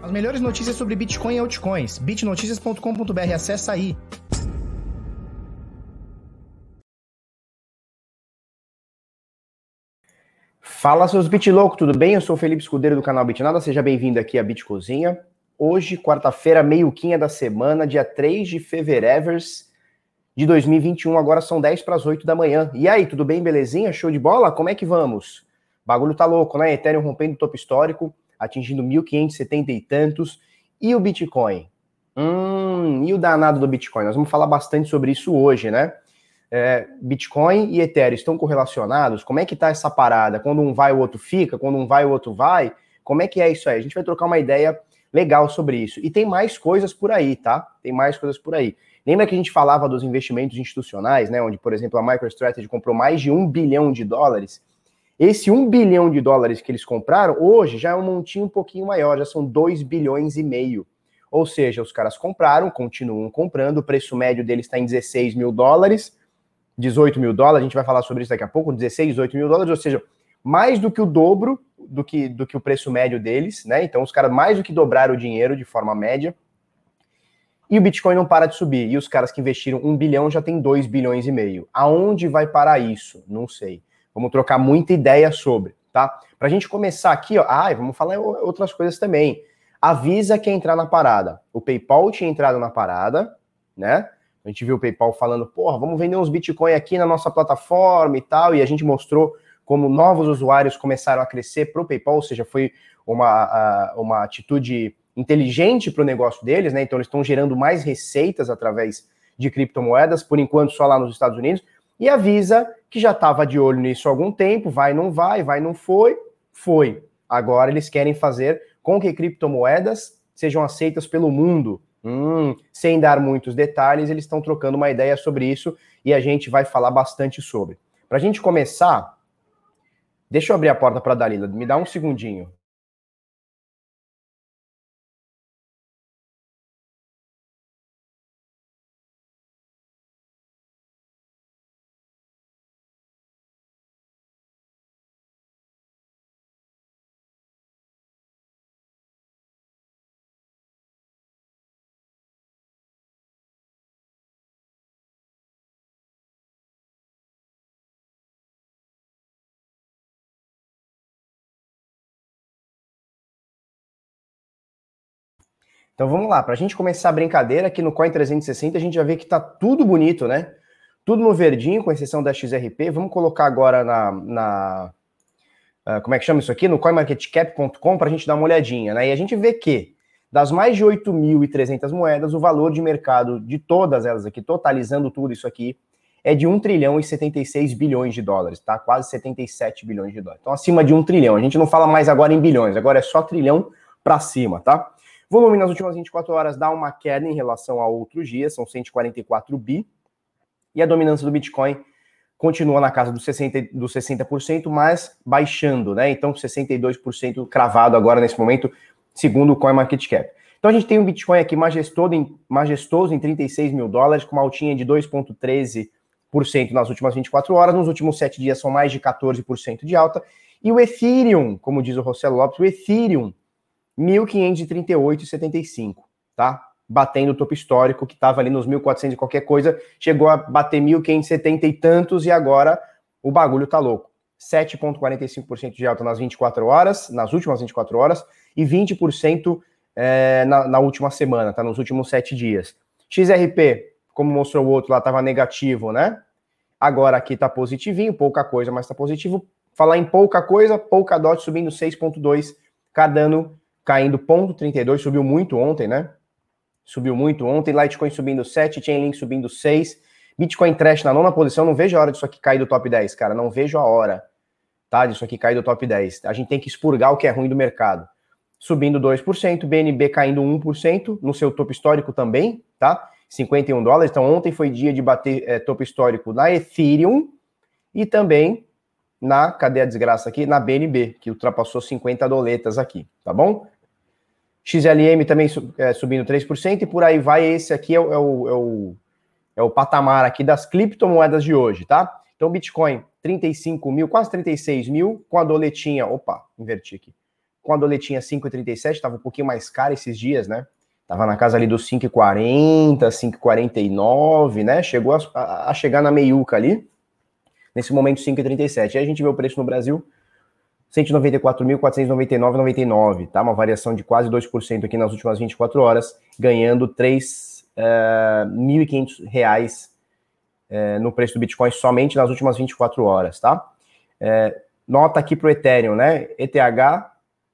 As melhores notícias sobre Bitcoin e altcoins. bitnoticias.com.br, acessa aí. Fala seus Bitlouco, tudo bem? Eu sou o Felipe Escudeiro do canal Bitnada, seja bem-vindo aqui à Bitcozinha. Hoje, quarta-feira, meio-quinha da semana, dia 3 de fevereiro de 2021, agora são 10 para as 8 da manhã. E aí, tudo bem, belezinha? Show de bola? Como é que vamos? Bagulho tá louco, né? Ethereum rompendo o topo histórico, atingindo 1.570 e tantos. E o Bitcoin? Hum, e o danado do Bitcoin? Nós vamos falar bastante sobre isso hoje, né? É, Bitcoin e Ethereum estão correlacionados? Como é que tá essa parada? Quando um vai, o outro fica? Quando um vai, o outro vai? Como é que é isso aí? A gente vai trocar uma ideia legal sobre isso. E tem mais coisas por aí, tá? Tem mais coisas por aí. Lembra que a gente falava dos investimentos institucionais, né? Onde, por exemplo, a MicroStrategy comprou mais de um bilhão de dólares? Esse 1 bilhão de dólares que eles compraram, hoje já é um montinho um pouquinho maior, já são 2 bilhões e meio. Ou seja, os caras compraram, continuam comprando, o preço médio deles está em 16 mil dólares, 18 mil dólares, a gente vai falar sobre isso daqui a pouco, 16, 18 mil dólares, ou seja, mais do que o dobro do que, do que o preço médio deles, né? Então os caras mais do que dobraram o dinheiro de forma média. E o Bitcoin não para de subir. E os caras que investiram 1 bilhão já tem 2 bilhões e meio. Aonde vai parar isso? Não sei. Vamos trocar muita ideia sobre, tá? Para a gente começar aqui, ó, ai, vamos falar outras coisas também. Avisa quem entrar na parada. O PayPal tinha entrado na parada, né? A gente viu o PayPal falando, porra, vamos vender uns Bitcoin aqui na nossa plataforma e tal, e a gente mostrou como novos usuários começaram a crescer para o PayPal, ou seja, foi uma, uma atitude inteligente para o negócio deles, né? Então eles estão gerando mais receitas através de criptomoedas, por enquanto só lá nos Estados Unidos, e avisa que já estava de olho nisso há algum tempo, vai, não vai, vai, não foi, foi. Agora eles querem fazer com que criptomoedas sejam aceitas pelo mundo. Hum, sem dar muitos detalhes, eles estão trocando uma ideia sobre isso e a gente vai falar bastante sobre. Para a gente começar, deixa eu abrir a porta para a Dalila, me dá um segundinho. Então vamos lá, para a gente começar a brincadeira aqui no Coin 360, a gente já vê que está tudo bonito, né? Tudo no verdinho, com exceção da XRP. Vamos colocar agora na. na uh, como é que chama isso aqui? No coinmarketcap.com para a gente dar uma olhadinha, né? E a gente vê que das mais de 8.300 moedas, o valor de mercado de todas elas aqui, totalizando tudo isso aqui, é de 1 trilhão e 76 bilhões de dólares, tá? Quase 77 bilhões de dólares. Então, acima de 1 trilhão. A gente não fala mais agora em bilhões, agora é só trilhão para cima, tá? Volume nas últimas 24 horas dá uma queda em relação a outros dias, são 144 bi. E a dominância do Bitcoin continua na casa dos 60%, dos 60% mas baixando, né? Então, 62% cravado agora nesse momento, segundo o CoinMarketCap. Então, a gente tem um Bitcoin aqui majestoso em, majestoso em 36 mil dólares, com uma altinha de 2,13% nas últimas 24 horas. Nos últimos 7 dias são mais de 14% de alta. E o Ethereum, como diz o Rossello Lopes, o Ethereum 1.538,75, tá? Batendo o topo histórico, que estava ali nos 1.400 e qualquer coisa, chegou a bater 1.570 e tantos, e agora o bagulho tá louco. 7,45% de alta nas 24 horas, nas últimas 24 horas, e 20% é, na, na, última semana, tá? Nos últimos 7 dias. XRP, como mostrou o outro lá, estava negativo, né? Agora aqui tá positivinho, pouca coisa, mas tá positivo. Falar em pouca coisa, pouca dot subindo 6,2, Cardano caindo 0,32, subiu muito ontem, né? Subiu muito ontem, Litecoin subindo 7, Chainlink subindo 6, Bitcoin Trash na nona posição, não vejo a hora disso aqui cair do top 10, cara, não vejo a hora, tá, disso aqui cair do top 10. A gente tem que expurgar o que é ruim do mercado. Subindo 2%, BNB caindo 1%, no seu topo histórico também, tá? 51 dólares, então ontem foi dia de bater é, topo histórico na Ethereum e também na, cadê a desgraça aqui? Na BNB, que ultrapassou 50 doletas aqui, tá bom? XLM também é, subindo 3%, e por aí vai. Esse aqui é o, é, o, é, o, é o patamar aqui das criptomoedas de hoje, tá? Então, Bitcoin, 35 mil, quase 36 mil, com a doletinha, opa, inverti aqui, com a doletinha 5,37, estava um pouquinho mais cara esses dias, né? Tava na casa ali dos 5,40, 5,49, né? Chegou a, a, a, chegar na meiuca ali, nesse momento 5,37. Aí a gente vê o preço no Brasil, 194.499,99, tá? Uma variação de quase 2% aqui nas últimas 24 horas, ganhando 3.500 uh, reais uh, no preço do Bitcoin somente nas últimas 24 horas, tá? Uh, nota aqui para o Ethereum, né? ETH,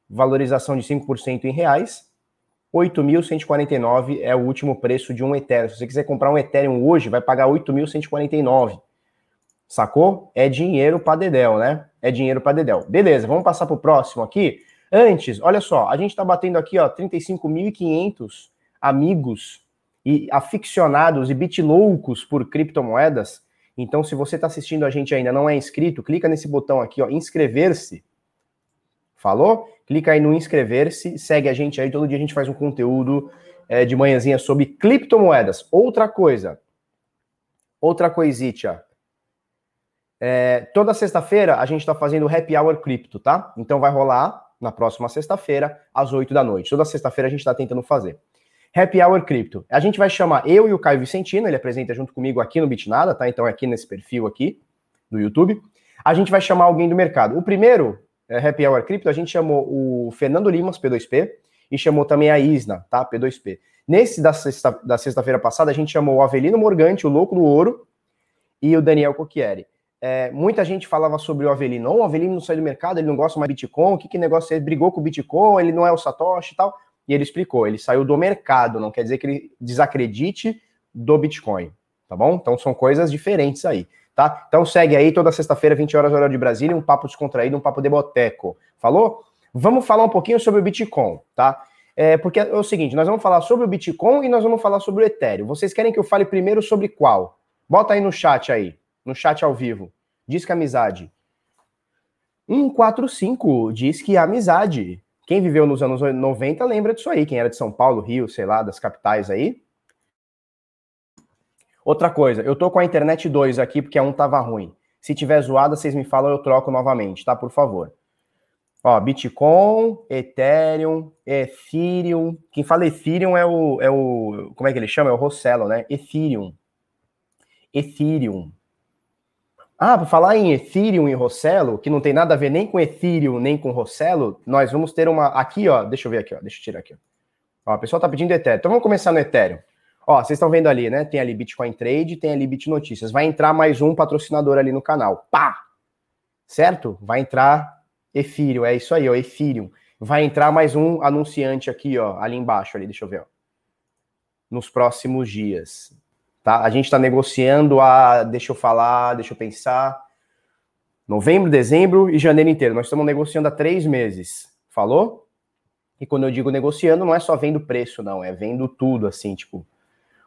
valorização de 5% em reais, 8.149 é o último preço de um Ethereum. Se você quiser comprar um Ethereum hoje, vai pagar 8.149. Sacou? É dinheiro para Dedel, né? É dinheiro para Dedel. Beleza, vamos passar para o próximo aqui. Antes, olha só, a gente está batendo aqui, ó, 35.500 amigos e aficionados e bitloucos por criptomoedas. Então, se você está assistindo a gente ainda não é inscrito, clica nesse botão aqui, ó, inscrever-se. Falou? Clica aí no inscrever-se, segue a gente aí, todo dia a gente faz um conteúdo é, de manhãzinha sobre criptomoedas. Outra coisa, outra coisita, é, toda sexta-feira a gente está fazendo Happy Hour Cripto, tá? Então vai rolar na próxima sexta-feira, às 8 da noite. Toda sexta-feira a gente está tentando fazer. Happy Hour Cripto. A gente vai chamar eu e o Caio Vicentino, ele apresenta junto comigo aqui no Bitnada, tá? Então é aqui nesse perfil aqui do YouTube. A gente vai chamar alguém do mercado. O primeiro é, Happy Hour Cripto, a gente chamou o Fernando Limas, P2P, e chamou também a Isna, tá? P2P. Nesse da sexta-feira da sexta passada, a gente chamou o Avelino Morgante, o Louco do Ouro, e o Daniel Cocchieri. É, muita gente falava sobre o Avelino. Oh, o Avelino não sai do mercado, ele não gosta mais de Bitcoin. O que, que negócio é? Ele brigou com o Bitcoin, ele não é o Satoshi e tal. E ele explicou, ele saiu do mercado, não quer dizer que ele desacredite do Bitcoin, tá bom? Então são coisas diferentes aí, tá? Então segue aí toda sexta-feira, 20 horas, horário de Brasília, um papo descontraído, um papo de boteco. Falou? Vamos falar um pouquinho sobre o Bitcoin, tá? É, porque é o seguinte, nós vamos falar sobre o Bitcoin e nós vamos falar sobre o Ethereum. Vocês querem que eu fale primeiro sobre qual? Bota aí no chat aí no chat ao vivo. Diz que amizade. 145 diz que amizade. Quem viveu nos anos 90 lembra disso aí. Quem era de São Paulo, Rio, sei lá, das capitais aí. Outra coisa, eu tô com a internet 2 aqui porque a 1 tava ruim. Se tiver zoada, vocês me falam, eu troco novamente, tá? Por favor. Ó, Bitcoin, Ethereum, Ethereum. Quem fala Ethereum é o, é o. Como é que ele chama? É o Rossello, né? Ethereum. Ethereum. Ah, por falar em Ethereum e Rossello, que não tem nada a ver nem com Ethereum, nem com Rossello, nós vamos ter uma. Aqui, ó, deixa eu ver aqui, ó, deixa eu tirar aqui. Ó, ó a pessoa tá pedindo Ethereum. Então vamos começar no Ethereum. Ó, vocês estão vendo ali, né? Tem ali Bitcoin Trade, tem ali Bit Notícias. Vai entrar mais um patrocinador ali no canal. Pá! Certo? Vai entrar Ethereum, é isso aí, ó, Ethereum. Vai entrar mais um anunciante aqui, ó, ali embaixo, ali, deixa eu ver, ó. Nos próximos dias. Tá? A gente está negociando a, deixa eu falar, deixa eu pensar, novembro, dezembro e janeiro inteiro. Nós estamos negociando há três meses. Falou? E quando eu digo negociando, não é só vendo preço, não, é vendo tudo, assim, tipo,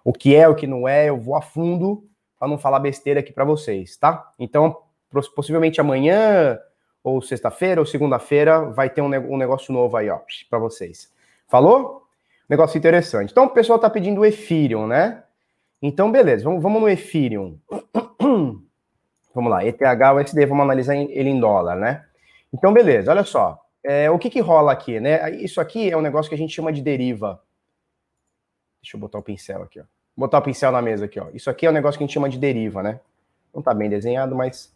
o que é, o que não é, eu vou a fundo para não falar besteira aqui para vocês, tá? Então, possivelmente amanhã, ou sexta-feira, ou segunda-feira, vai ter um, negócio novo aí, ó, para vocês. Falou? Negócio interessante. Então, o pessoal tá pedindo o Ethereum, né? Então, beleza, vamos, vamos no Ethereum. vamos lá, ETH, USD, vamos analisar ele em dólar, né? Então, beleza, olha só. É, o que, que rola aqui, né? Isso aqui é um negócio que a gente chama de deriva. Deixa eu botar o pincel aqui, ó. Vou botar o pincel na mesa aqui, ó. Isso aqui é um negócio que a gente chama de deriva, né? Não tá bem desenhado, mas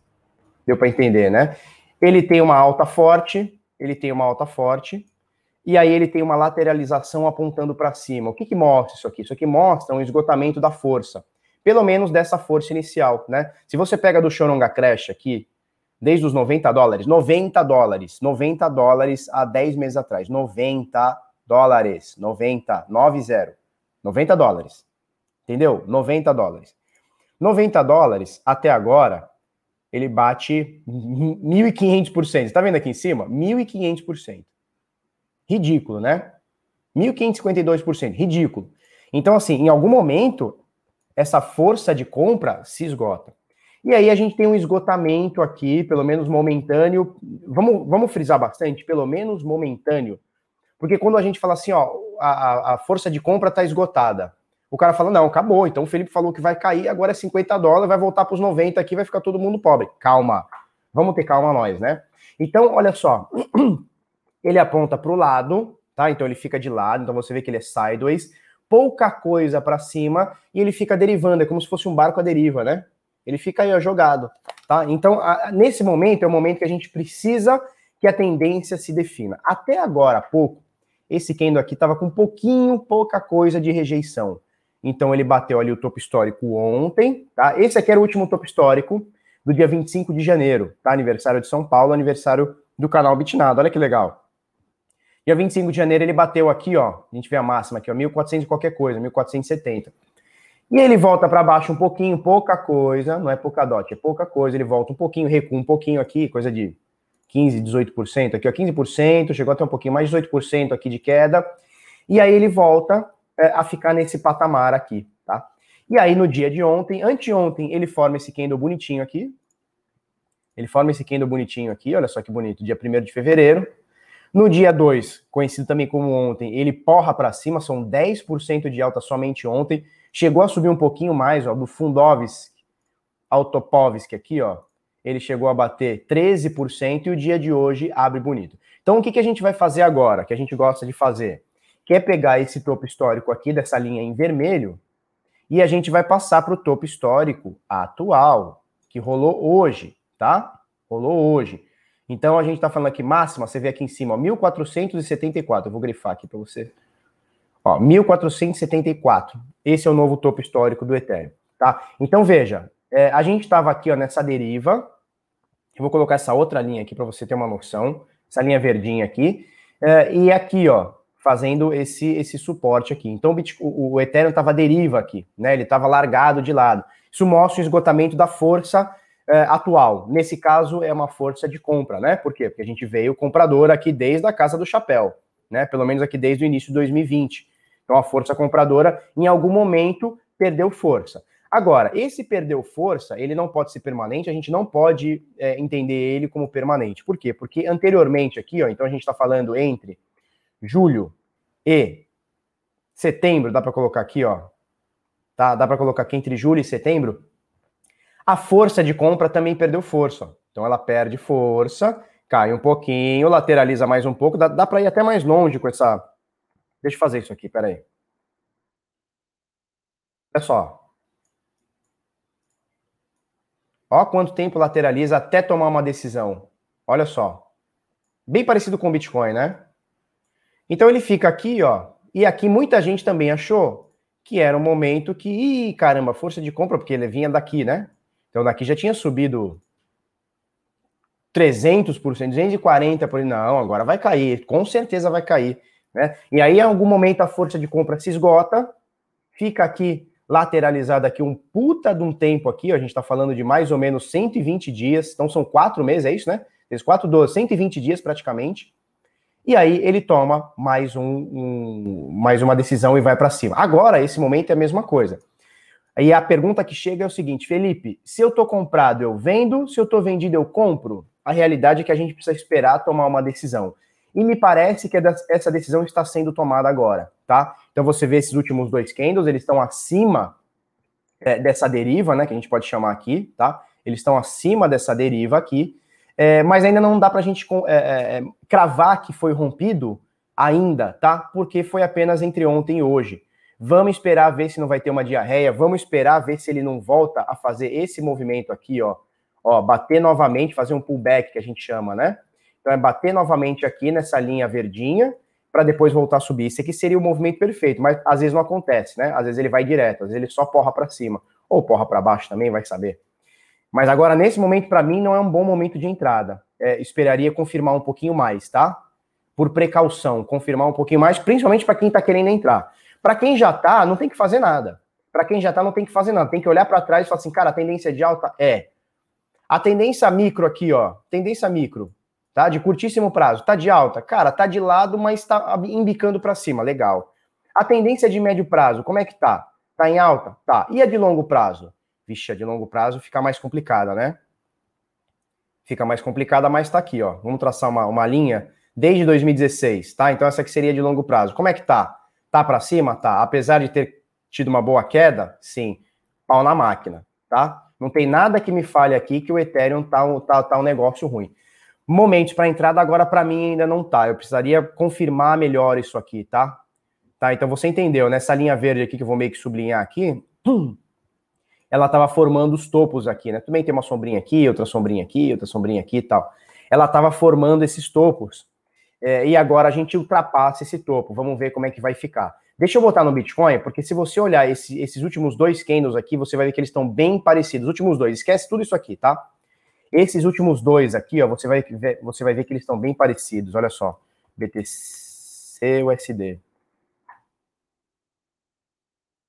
deu para entender, né? Ele tem uma alta forte, ele tem uma alta forte, e aí ele tem uma lateralização apontando para cima. O que, que mostra isso aqui? Isso aqui mostra um esgotamento da força, pelo menos dessa força inicial, né? Se você pega do Shoronga Crash aqui, desde os 90 dólares, 90 dólares, 90 dólares há 10 meses atrás, 90 dólares, 90, 90, 90 dólares, entendeu? 90 dólares. 90 dólares, até agora, ele bate 1.500%. Tá vendo aqui em cima? 1.500%. Ridículo, né? 1.552%, ridículo. Então, assim, em algum momento, essa força de compra se esgota. E aí a gente tem um esgotamento aqui, pelo menos momentâneo. Vamos, vamos frisar bastante, pelo menos momentâneo. Porque quando a gente fala assim, ó, a, a força de compra está esgotada. O cara fala, não, acabou. Então o Felipe falou que vai cair, agora é 50 dólares, vai voltar para os 90 aqui, vai ficar todo mundo pobre. Calma. Vamos ter calma nós, né? Então, olha só. ele aponta para o lado, tá? Então ele fica de lado, então você vê que ele é sideways, pouca coisa para cima e ele fica derivando, é como se fosse um barco à deriva, né? Ele fica aí ó, jogado, tá? Então, a, nesse momento é o momento que a gente precisa que a tendência se defina. Até agora, há pouco, esse candle aqui estava com um pouquinho, pouca coisa de rejeição. Então ele bateu ali o topo histórico ontem, tá? Esse aqui era o último topo histórico do dia 25 de janeiro, tá? Aniversário de São Paulo, aniversário do canal Bitnado. Olha que legal. Dia 25 de janeiro ele bateu aqui, ó. A gente vê a máxima aqui, ó, 1400 e qualquer coisa, 1470. E ele volta para baixo um pouquinho, pouca coisa, não é pouca dot, é pouca coisa, ele volta um pouquinho, recua um pouquinho aqui, coisa de 15, 18% aqui, ó, 15%, chegou até um pouquinho mais de 18% aqui de queda. E aí ele volta é, a ficar nesse patamar aqui, tá? E aí no dia de ontem, anteontem, ele forma esse candle bonitinho aqui. Ele forma esse candle bonitinho aqui, olha só que bonito, dia 1 de fevereiro. No dia 2, conhecido também como ontem, ele porra para cima, são 10% de alta somente ontem. Chegou a subir um pouquinho mais, ó, do Fundovsk ao aqui, ó. Ele chegou a bater 13% e o dia de hoje abre bonito. Então, o que, que a gente vai fazer agora, que a gente gosta de fazer? Quer pegar esse topo histórico aqui, dessa linha em vermelho, e a gente vai passar para o topo histórico atual, que rolou hoje, tá? Rolou hoje. Então, a gente está falando aqui máxima, você vê aqui em cima, ó, 1474. Eu vou grifar aqui para você Ó, 1474. Esse é o novo topo histórico do Ethereum, tá? Então veja, é, a gente estava aqui ó, nessa deriva. Eu vou colocar essa outra linha aqui para você ter uma noção. Essa linha verdinha aqui. É, e aqui, ó, fazendo esse, esse suporte aqui. Então o, o Ethereum estava deriva aqui, né? Ele estava largado de lado. Isso mostra o esgotamento da força é, atual. Nesse caso, é uma força de compra, né? Por quê? Porque a gente veio comprador aqui desde a casa do chapéu, né? Pelo menos aqui desde o início de 2020. Então a força compradora, em algum momento, perdeu força. Agora, esse perdeu força, ele não pode ser permanente, a gente não pode é, entender ele como permanente. Por quê? Porque anteriormente aqui, ó, então a gente está falando entre julho e setembro, dá para colocar aqui, ó, tá? Dá para colocar aqui entre julho e setembro. A força de compra também perdeu força. Então ela perde força, cai um pouquinho, lateraliza mais um pouco, dá, dá para ir até mais longe com essa Deixa eu fazer isso aqui, peraí. Olha só. Ó quanto tempo lateraliza até tomar uma decisão. Olha só. Bem parecido com o Bitcoin, né? Então ele fica aqui, ó. E aqui muita gente também achou que era um momento que, ih, caramba, força de compra, porque ele vinha daqui, né? Então daqui já tinha subido 300%, 240%, não, agora vai cair, com certeza vai cair. Né? E aí, em algum momento, a força de compra se esgota, fica aqui lateralizada aqui um puta de um tempo aqui, ó, a gente está falando de mais ou menos 120 dias, então são quatro meses, é isso, né? Esses quatro, 12, 120 dias praticamente. E aí ele toma mais, um, um mais uma decisão e vai para cima. Agora, esse momento é a mesma coisa. Aí a pergunta que chega é o seguinte, Felipe, se eu estou comprado, eu vendo, se eu estou vendido, eu compro? A realidade é que a gente precisa esperar tomar uma decisão. E me parece que essa decisão está sendo tomada agora, tá? Então você vê esses últimos dois candles, eles estão acima é, dessa deriva, né? Que a gente pode chamar aqui, tá? Eles estão acima dessa deriva aqui, é, mas ainda não dá para a gente é, é, é, cravar que foi rompido ainda, tá? Porque foi apenas entre ontem e hoje. Vamos esperar ver se não vai ter uma diarreia, vamos esperar ver se ele não volta a fazer esse movimento aqui, ó, ó, bater novamente, fazer um pullback que a gente chama, né? Então é bater novamente aqui nessa linha verdinha para depois voltar a subir. Esse aqui seria o movimento perfeito, mas às vezes não acontece, né? Às vezes ele vai direto, às vezes ele só porra para cima, ou porra para baixo também, vai saber. Mas agora, nesse momento, para mim, não é um bom momento de entrada. É, esperaria confirmar um pouquinho mais, tá? Por precaução, confirmar um pouquinho mais, principalmente para quem está querendo entrar. Para quem já está, não tem que fazer nada. Para quem já está, não tem que fazer nada. Tem que olhar para trás e falar assim, cara, a tendência de alta é. A tendência micro aqui, ó, tendência micro, tá? De curtíssimo prazo, tá de alta, cara, tá de lado, mas tá embicando para cima, legal. A tendência de médio prazo, como é que tá? Tá em alta? Tá. E a de longo prazo? Vixe, a de longo prazo fica mais complicada, né? Fica mais complicada, mas tá aqui, ó. Vamos traçar uma, uma linha desde 2016, tá? Então essa aqui seria de longo prazo. Como é que tá? Tá para cima? Tá. Apesar de ter tido uma boa queda, sim. Pau na máquina, tá? Não tem nada que me fale aqui que o Ethereum tá, tá, tá um negócio ruim. Momentos para entrada agora para mim ainda não tá. Eu precisaria confirmar melhor isso aqui, tá? Tá, então você entendeu, nessa linha verde aqui que eu vou meio que sublinhar aqui, ela estava formando os topos aqui, né? Também tem uma sombrinha aqui, outra sombrinha aqui, outra sombrinha aqui e tal. Ela estava formando esses topos. É, e agora a gente ultrapassa esse topo. Vamos ver como é que vai ficar. Deixa eu botar no Bitcoin, porque se você olhar esse, esses últimos dois candles aqui, você vai ver que eles estão bem parecidos. Os últimos dois, esquece tudo isso aqui, tá? Esses últimos dois aqui, ó, você vai ver, você vai ver que eles estão bem parecidos. Olha só, BTC USD.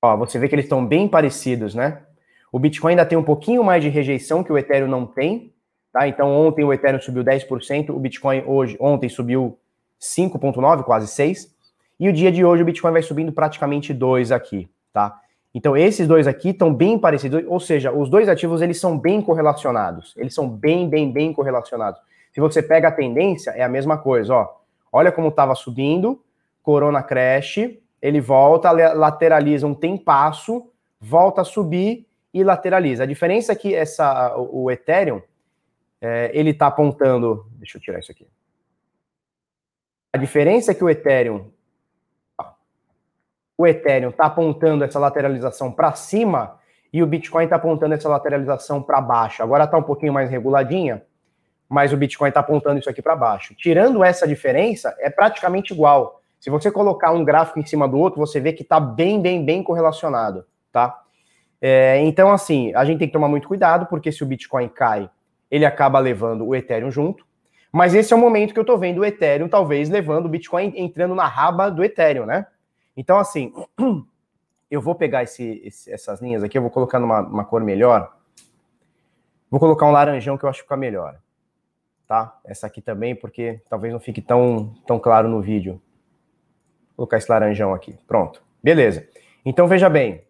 Ó, você vê que eles estão bem parecidos, né? O Bitcoin ainda tem um pouquinho mais de rejeição que o Ethereum não tem, tá? Então ontem o Ethereum subiu 10%, o Bitcoin hoje ontem subiu 5.9, quase 6. E o dia de hoje o Bitcoin vai subindo praticamente dois aqui, tá? Então esses dois aqui estão bem parecidos, ou seja, os dois ativos eles são bem correlacionados. Eles são bem, bem, bem correlacionados. Se você pega a tendência, é a mesma coisa, ó. Olha como estava subindo, Corona crash, ele volta, lateraliza um tempasso, volta a subir e lateraliza. A diferença é que essa, o, o Ethereum, é, ele está apontando. Deixa eu tirar isso aqui. A diferença é que o Ethereum o Ethereum está apontando essa lateralização para cima e o Bitcoin está apontando essa lateralização para baixo. Agora está um pouquinho mais reguladinha, mas o Bitcoin está apontando isso aqui para baixo. Tirando essa diferença, é praticamente igual. Se você colocar um gráfico em cima do outro, você vê que está bem, bem, bem correlacionado, tá? É, então, assim, a gente tem que tomar muito cuidado, porque se o Bitcoin cai, ele acaba levando o Ethereum junto. Mas esse é o momento que eu estou vendo o Ethereum, talvez, levando o Bitcoin entrando na raba do Ethereum, né? Então, assim, eu vou pegar esse, esse, essas linhas aqui, eu vou colocar numa cor melhor. Vou colocar um laranjão que eu acho que fica melhor. Tá? Essa aqui também, porque talvez não fique tão, tão claro no vídeo. Vou colocar esse laranjão aqui. Pronto. Beleza. Então, veja bem.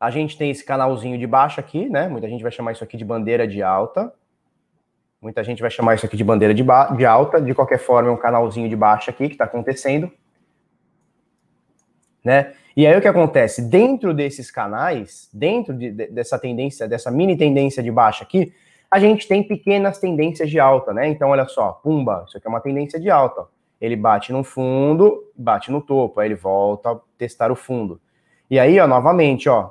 A gente tem esse canalzinho de baixo aqui, né? Muita gente vai chamar isso aqui de bandeira de alta. Muita gente vai chamar isso aqui de bandeira de, de alta. De qualquer forma, é um canalzinho de baixo aqui que está acontecendo né? E aí o que acontece? Dentro desses canais, dentro de, de, dessa tendência, dessa mini tendência de baixa aqui, a gente tem pequenas tendências de alta, né? Então, olha só, pumba, isso aqui é uma tendência de alta. Ele bate no fundo, bate no topo, aí ele volta a testar o fundo. E aí, ó, novamente, ó,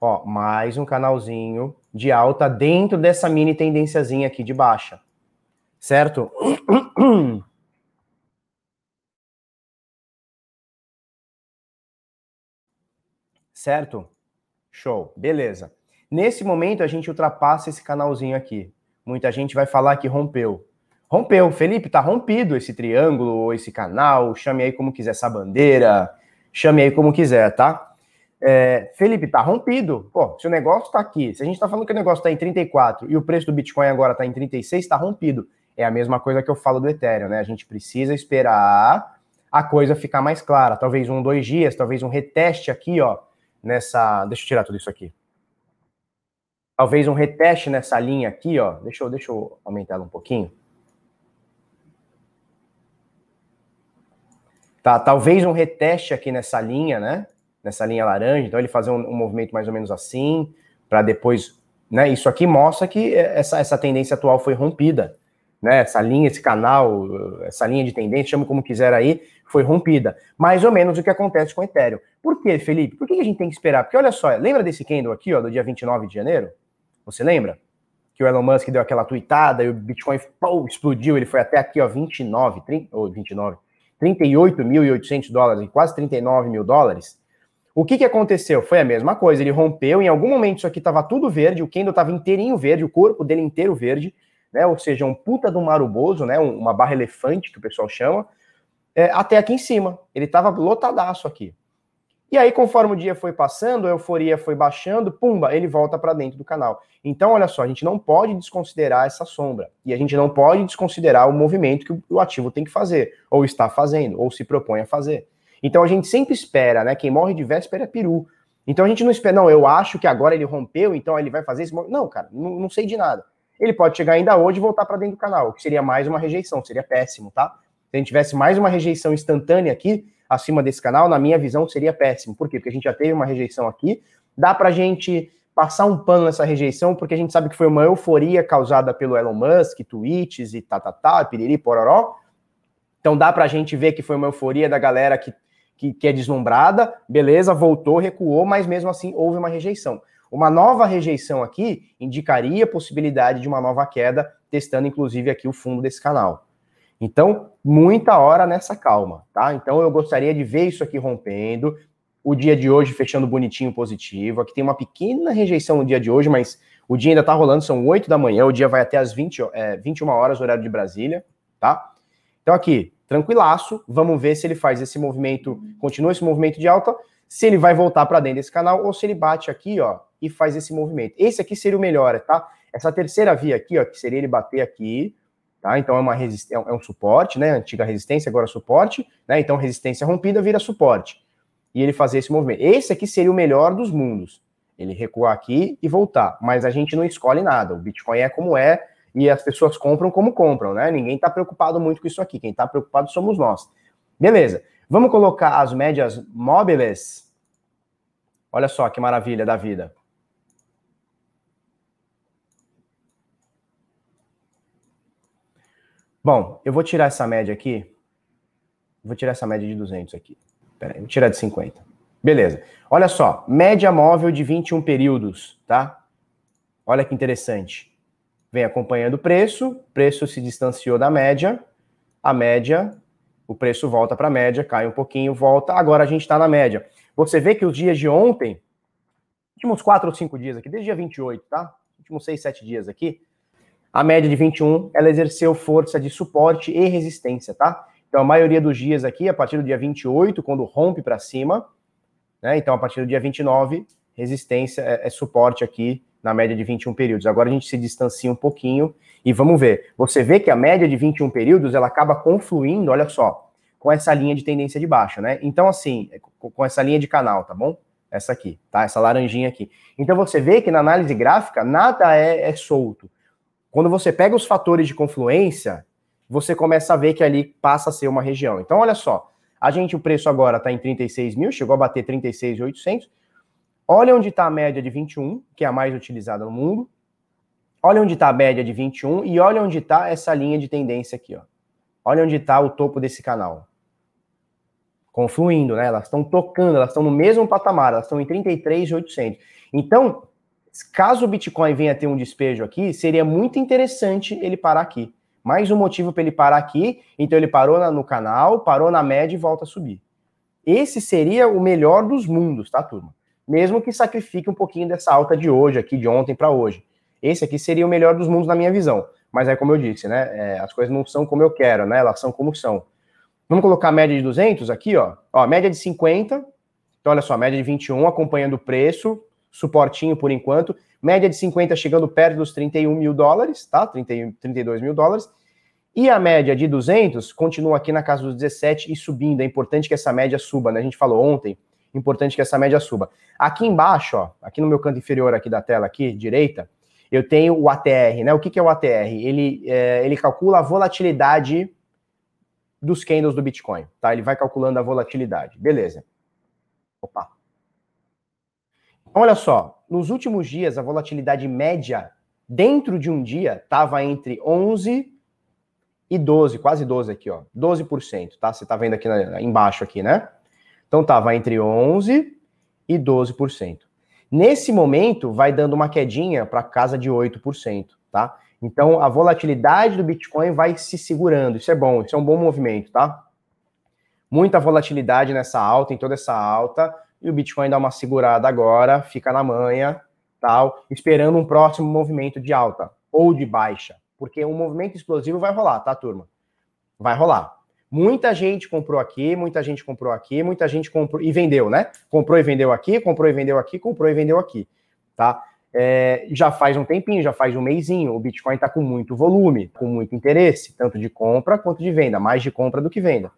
ó, mais um canalzinho de alta dentro dessa mini tendênciazinha aqui de baixa, certo? certo? Show, beleza. Nesse momento a gente ultrapassa esse canalzinho aqui. Muita gente vai falar que rompeu. Rompeu, Felipe, tá rompido esse triângulo ou esse canal, chame aí como quiser essa bandeira, chame aí como quiser, tá? É, Felipe, tá rompido. Pô, se o negócio tá aqui, se a gente tá falando que o negócio tá em 34 e o preço do Bitcoin agora tá em 36, tá rompido. É a mesma coisa que eu falo do Ethereum, né? A gente precisa esperar a coisa ficar mais clara. Talvez um, dois dias, talvez um reteste aqui, ó, nessa. Deixa eu tirar tudo isso aqui. Talvez um reteste nessa linha aqui, ó. Deixa eu, deixa eu aumentar ela um pouquinho. Tá, talvez um reteste aqui nessa linha, né? Nessa linha laranja. Então ele fazer um, um movimento mais ou menos assim, para depois, né? Isso aqui mostra que essa, essa tendência atual foi rompida, né? Essa linha, esse canal, essa linha de tendência, chama como quiser aí, foi rompida. Mais ou menos o que acontece com o Ethereum. Por quê, Felipe? Por que a gente tem que esperar? Porque olha só, lembra desse candle aqui, ó, do dia 29 de janeiro? Você lembra? Que o Elon Musk deu aquela tweetada e o Bitcoin explodiu, ele foi até aqui, ó, 29, 30, ou 29, 38.800 dólares, quase 39 mil dólares. O que, que aconteceu? Foi a mesma coisa, ele rompeu, em algum momento isso aqui estava tudo verde, o candle estava inteirinho verde, o corpo dele inteiro verde, né? Ou seja, um puta do maruboso, né? Uma barra elefante que o pessoal chama, é, até aqui em cima. Ele estava lotadaço aqui. E aí, conforme o dia foi passando, a euforia foi baixando, pumba, ele volta para dentro do canal. Então, olha só, a gente não pode desconsiderar essa sombra. E a gente não pode desconsiderar o movimento que o ativo tem que fazer, ou está fazendo, ou se propõe a fazer. Então, a gente sempre espera, né? Quem morre de véspera é peru. Então, a gente não espera, não, eu acho que agora ele rompeu, então ele vai fazer movimento. Não, cara, não, não sei de nada. Ele pode chegar ainda hoje e voltar para dentro do canal, que seria mais uma rejeição, seria péssimo, tá? Se a gente tivesse mais uma rejeição instantânea aqui, acima desse canal, na minha visão, seria péssimo. Por quê? Porque a gente já teve uma rejeição aqui, dá para a gente passar um pano nessa rejeição, porque a gente sabe que foi uma euforia causada pelo Elon Musk, tweets e tá, tá, tá, piriri, pororó. Então dá pra gente ver que foi uma euforia da galera que, que, que é deslumbrada, beleza, voltou, recuou, mas mesmo assim houve uma rejeição. Uma nova rejeição aqui indicaria a possibilidade de uma nova queda, testando inclusive aqui o fundo desse canal. Então, muita hora nessa calma, tá? Então eu gostaria de ver isso aqui rompendo, o dia de hoje fechando bonitinho positivo. Aqui tem uma pequena rejeição no dia de hoje, mas o dia ainda tá rolando, são 8 da manhã, o dia vai até as 20, é, 21 horas, horário de Brasília, tá? Então aqui, tranquilaço, vamos ver se ele faz esse movimento, continua esse movimento de alta, se ele vai voltar para dentro desse canal ou se ele bate aqui, ó, e faz esse movimento. Esse aqui seria o melhor, tá? Essa terceira via aqui, ó, que seria ele bater aqui, tá? Então é uma resist... é um suporte, né? Antiga resistência, agora suporte, né? Então resistência rompida vira suporte. E ele fazer esse movimento. Esse aqui seria o melhor dos mundos. Ele recuar aqui e voltar. Mas a gente não escolhe nada. O Bitcoin é como é e as pessoas compram como compram, né? Ninguém está preocupado muito com isso aqui. Quem está preocupado somos nós. Beleza. Vamos colocar as médias móveis. Olha só que maravilha da vida. Bom, eu vou tirar essa média aqui. Vou tirar essa média de 200 aqui. Pera aí, vou tirar de 50. Beleza. Olha só, média móvel de 21 períodos, tá? Olha que interessante. Vem acompanhando o preço, preço se distanciou da média, a média, o preço volta para a média, cai um pouquinho, volta, agora a gente está na média. Você vê que os dias de ontem, últimos 4 ou 5 dias aqui, desde dia 28, tá? Últimos 6, 7 dias aqui, a média de 21, ela exerceu força de suporte e resistência, tá? Então, a maioria dos dias aqui, a partir do dia 28, quando rompe para cima, né? Então, a partir do dia 29, resistência é, é, suporte aqui na média de 21 períodos. Agora a gente se distancia um pouquinho e vamos ver. Você vê que a média de 21 períodos, ela acaba confluindo, olha só, com essa linha de tendência de baixa, né? Então, assim, com essa linha de canal, tá bom? Essa aqui, tá? Essa laranjinha aqui. Então, você vê que na análise gráfica, nada é, é solto. Quando você pega os fatores de confluência, você começa a ver que ali passa a ser uma região. Então, olha só, a gente, o preço agora está em 36 mil, chegou a bater 36,800. Olha onde está a média de 21, que é a mais utilizada no mundo. Olha onde está a média de 21 e olha onde está essa linha de tendência aqui, ó. Olha onde está o topo desse canal. Confluindo, né? Elas estão tocando, elas estão no mesmo patamar, elas estão em 33,800. Então, Caso o Bitcoin venha ter um despejo aqui, seria muito interessante ele parar aqui. Mais um motivo para ele parar aqui. Então ele parou no canal, parou na média e volta a subir. Esse seria o melhor dos mundos, tá, turma? Mesmo que sacrifique um pouquinho dessa alta de hoje, aqui de ontem para hoje. Esse aqui seria o melhor dos mundos na minha visão. Mas é como eu disse, né? É, as coisas não são como eu quero, né? Elas são como são. Vamos colocar a média de 200 aqui, ó. Ó, média de 50. Então, olha só, média de 21 acompanhando o preço suportinho por enquanto. Média de 50 chegando perto dos 31 mil dólares, tá? 30, 32 mil dólares. E a média de 200 continua aqui na casa dos 17 e subindo. É importante que essa média suba, né? A gente falou ontem, importante que essa média suba. Aqui embaixo, ó, aqui no meu canto inferior aqui da tela, aqui, direita, eu tenho o ATR, né? O que, que é o ATR? Ele, é, ele calcula a volatilidade dos candles do Bitcoin, tá? Ele vai calculando a volatilidade. Beleza. Opa. Olha só, nos últimos dias a volatilidade média dentro de um dia estava entre 11 e 12, quase 12 aqui, ó, 12%, tá? Você tá vendo aqui na, embaixo aqui, né? Então tava entre 11 e 12%. Nesse momento vai dando uma quedinha para casa de 8%, tá? Então a volatilidade do Bitcoin vai se segurando. Isso é bom, isso é um bom movimento, tá? Muita volatilidade nessa alta, em toda essa alta e o Bitcoin dá uma segurada agora, fica na manha, tal, esperando um próximo movimento de alta ou de baixa, porque um movimento explosivo vai rolar, tá, turma? Vai rolar. Muita gente comprou aqui, muita gente comprou aqui, muita gente comprou e vendeu, né? Comprou e vendeu aqui, comprou e vendeu aqui, comprou e vendeu aqui, tá? É, já faz um tempinho, já faz um mêsinho, o Bitcoin está com muito volume, com muito interesse, tanto de compra quanto de venda, mais de compra do que venda.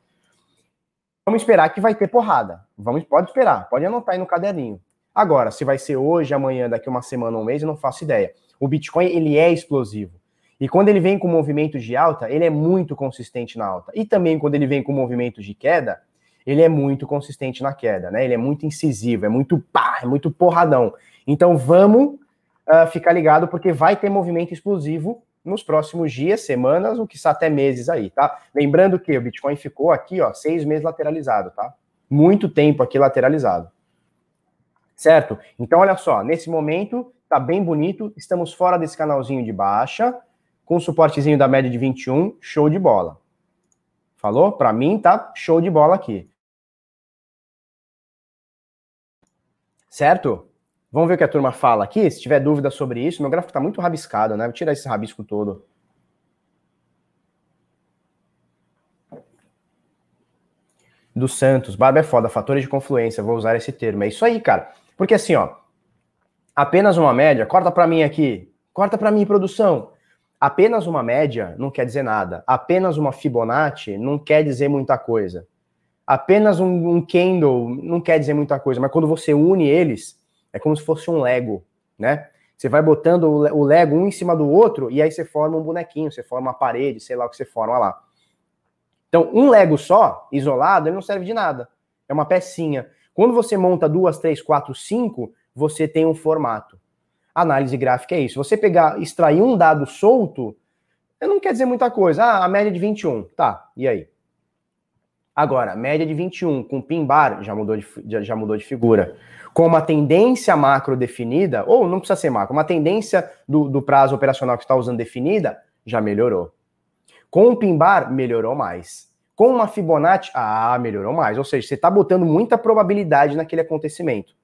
Vamos esperar que vai ter porrada. Vamos, pode esperar, pode anotar aí no caderninho. Agora, se vai ser hoje, amanhã, daqui uma semana um mês, eu não faço ideia. O Bitcoin, ele é explosivo. E quando ele vem com movimentos de alta, ele é muito consistente na alta. E também quando ele vem com movimentos de queda, ele é muito consistente na queda, né? Ele é muito incisivo, é muito pá, é muito porradão. Então vamos uh, ficar ligado, porque vai ter movimento explosivo nos próximos dias, semanas, ou que até meses aí, tá? Lembrando que o Bitcoin ficou aqui, ó, seis meses lateralizado, tá? Muito tempo aqui lateralizado. Certo? Então, olha só, nesse momento, tá bem bonito, estamos fora desse canalzinho de baixa, com suportezinho da média de 21, show de bola. Falou? Para mim, tá show de bola aqui. Certo? Vamos ver o que a turma fala aqui. Se tiver dúvida sobre isso, meu gráfico está muito rabiscado, né? Vou tirar esse rabisco todo. Do Santos, Barba é foda, fatores de confluência, vou usar esse termo. É isso aí, cara. Porque assim, ó, apenas uma média, corta para mim aqui, corta para mim, produção. Apenas uma média não quer dizer nada. Apenas uma Fibonacci não quer dizer muita coisa. Apenas um, um candle não quer dizer muita coisa, mas quando você une eles, é como se fosse um Lego, né? Você vai botando o Lego um em cima do outro e aí você forma um bonequinho, você forma uma parede, sei lá o que você forma lá. Então, um Lego só, isolado, ele não serve de nada. É uma pecinha. Quando você monta duas, três, quatro, cinco, você tem um formato. Análise gráfica é isso. Você pegar, extrair um dado solto, não quer dizer muita coisa. Ah, a média de 21. Tá, e aí? Agora, média de 21 com pin bar já mudou de, já mudou de figura com uma tendência macro definida, ou não precisa ser macro, uma tendência do, do prazo operacional que está usando definida, já melhorou. Com o Pimbar, melhorou mais. Com uma Fibonacci, ah, melhorou mais. Ou seja, você está botando muita probabilidade naquele acontecimento.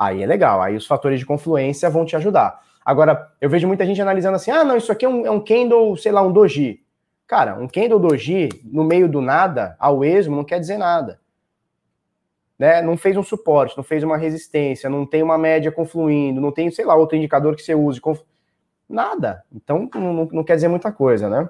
Aí é legal, aí os fatores de confluência vão te ajudar. Agora, eu vejo muita gente analisando assim, ah, não, isso aqui é um, é um sei lá, um doji. Cara, um candle doji no meio do nada, ao esmo, não quer dizer nada né, não fez um suporte, não fez uma resistência, não tem uma média confluindo, não tem, sei lá, outro indicador que você use. Nada. Então, não, não quer dizer muita coisa, né?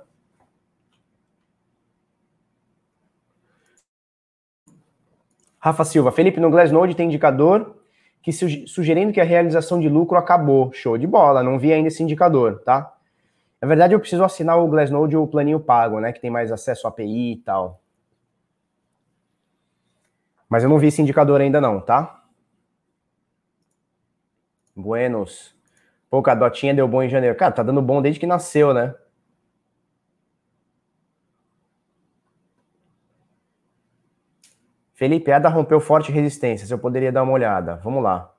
Rafa Silva, Felipe, no Glassnode tem indicador que sugerindo que a realização de lucro acabou. Show de bola, não vi ainda esse indicador, tá? Na verdade, eu preciso assinar o Glassnode ou o planinho pago, né? Que tem mais acesso a API e tal. Mas eu não vi esse indicador ainda não, tá? Buenos. Pô, a Dotinha deu bom em janeiro. Cara, tá dando bom desde que nasceu, né? Felipe, Ada rompeu forte resistência. Se eu poderia dar uma olhada. Vamos lá.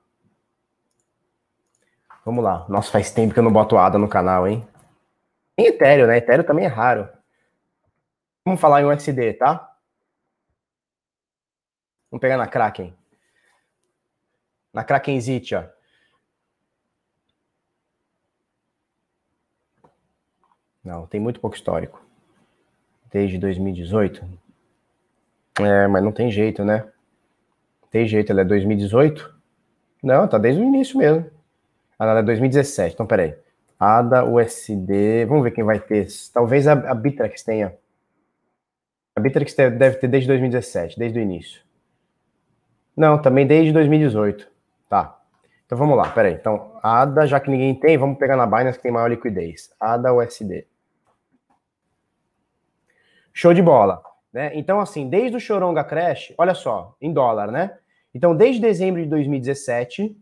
Vamos lá. Nossa, faz tempo que eu não boto Ada no canal, hein? Tem Ethereum, né? Ethereum também é raro. Vamos falar em USD, tá? Vamos pegar na Kraken. Na Krakenzit, ó. Não, tem muito pouco histórico. Desde 2018. É, mas não tem jeito, né? Tem jeito, ela é 2018? Não, tá desde o início mesmo. Ah, ela é 2017, então peraí. ADA, USD, vamos ver quem vai ter. Talvez a, a tenha. A Bittrex deve ter desde 2017, desde o início. Não, também desde 2018. Tá. Então vamos lá, peraí. Então, ADA, já que ninguém tem, vamos pegar na Binance que tem maior liquidez. ADA USD. Show de bola. Né? Então, assim, desde o Choronga Crash, olha só, em dólar, né? Então, desde dezembro de 2017.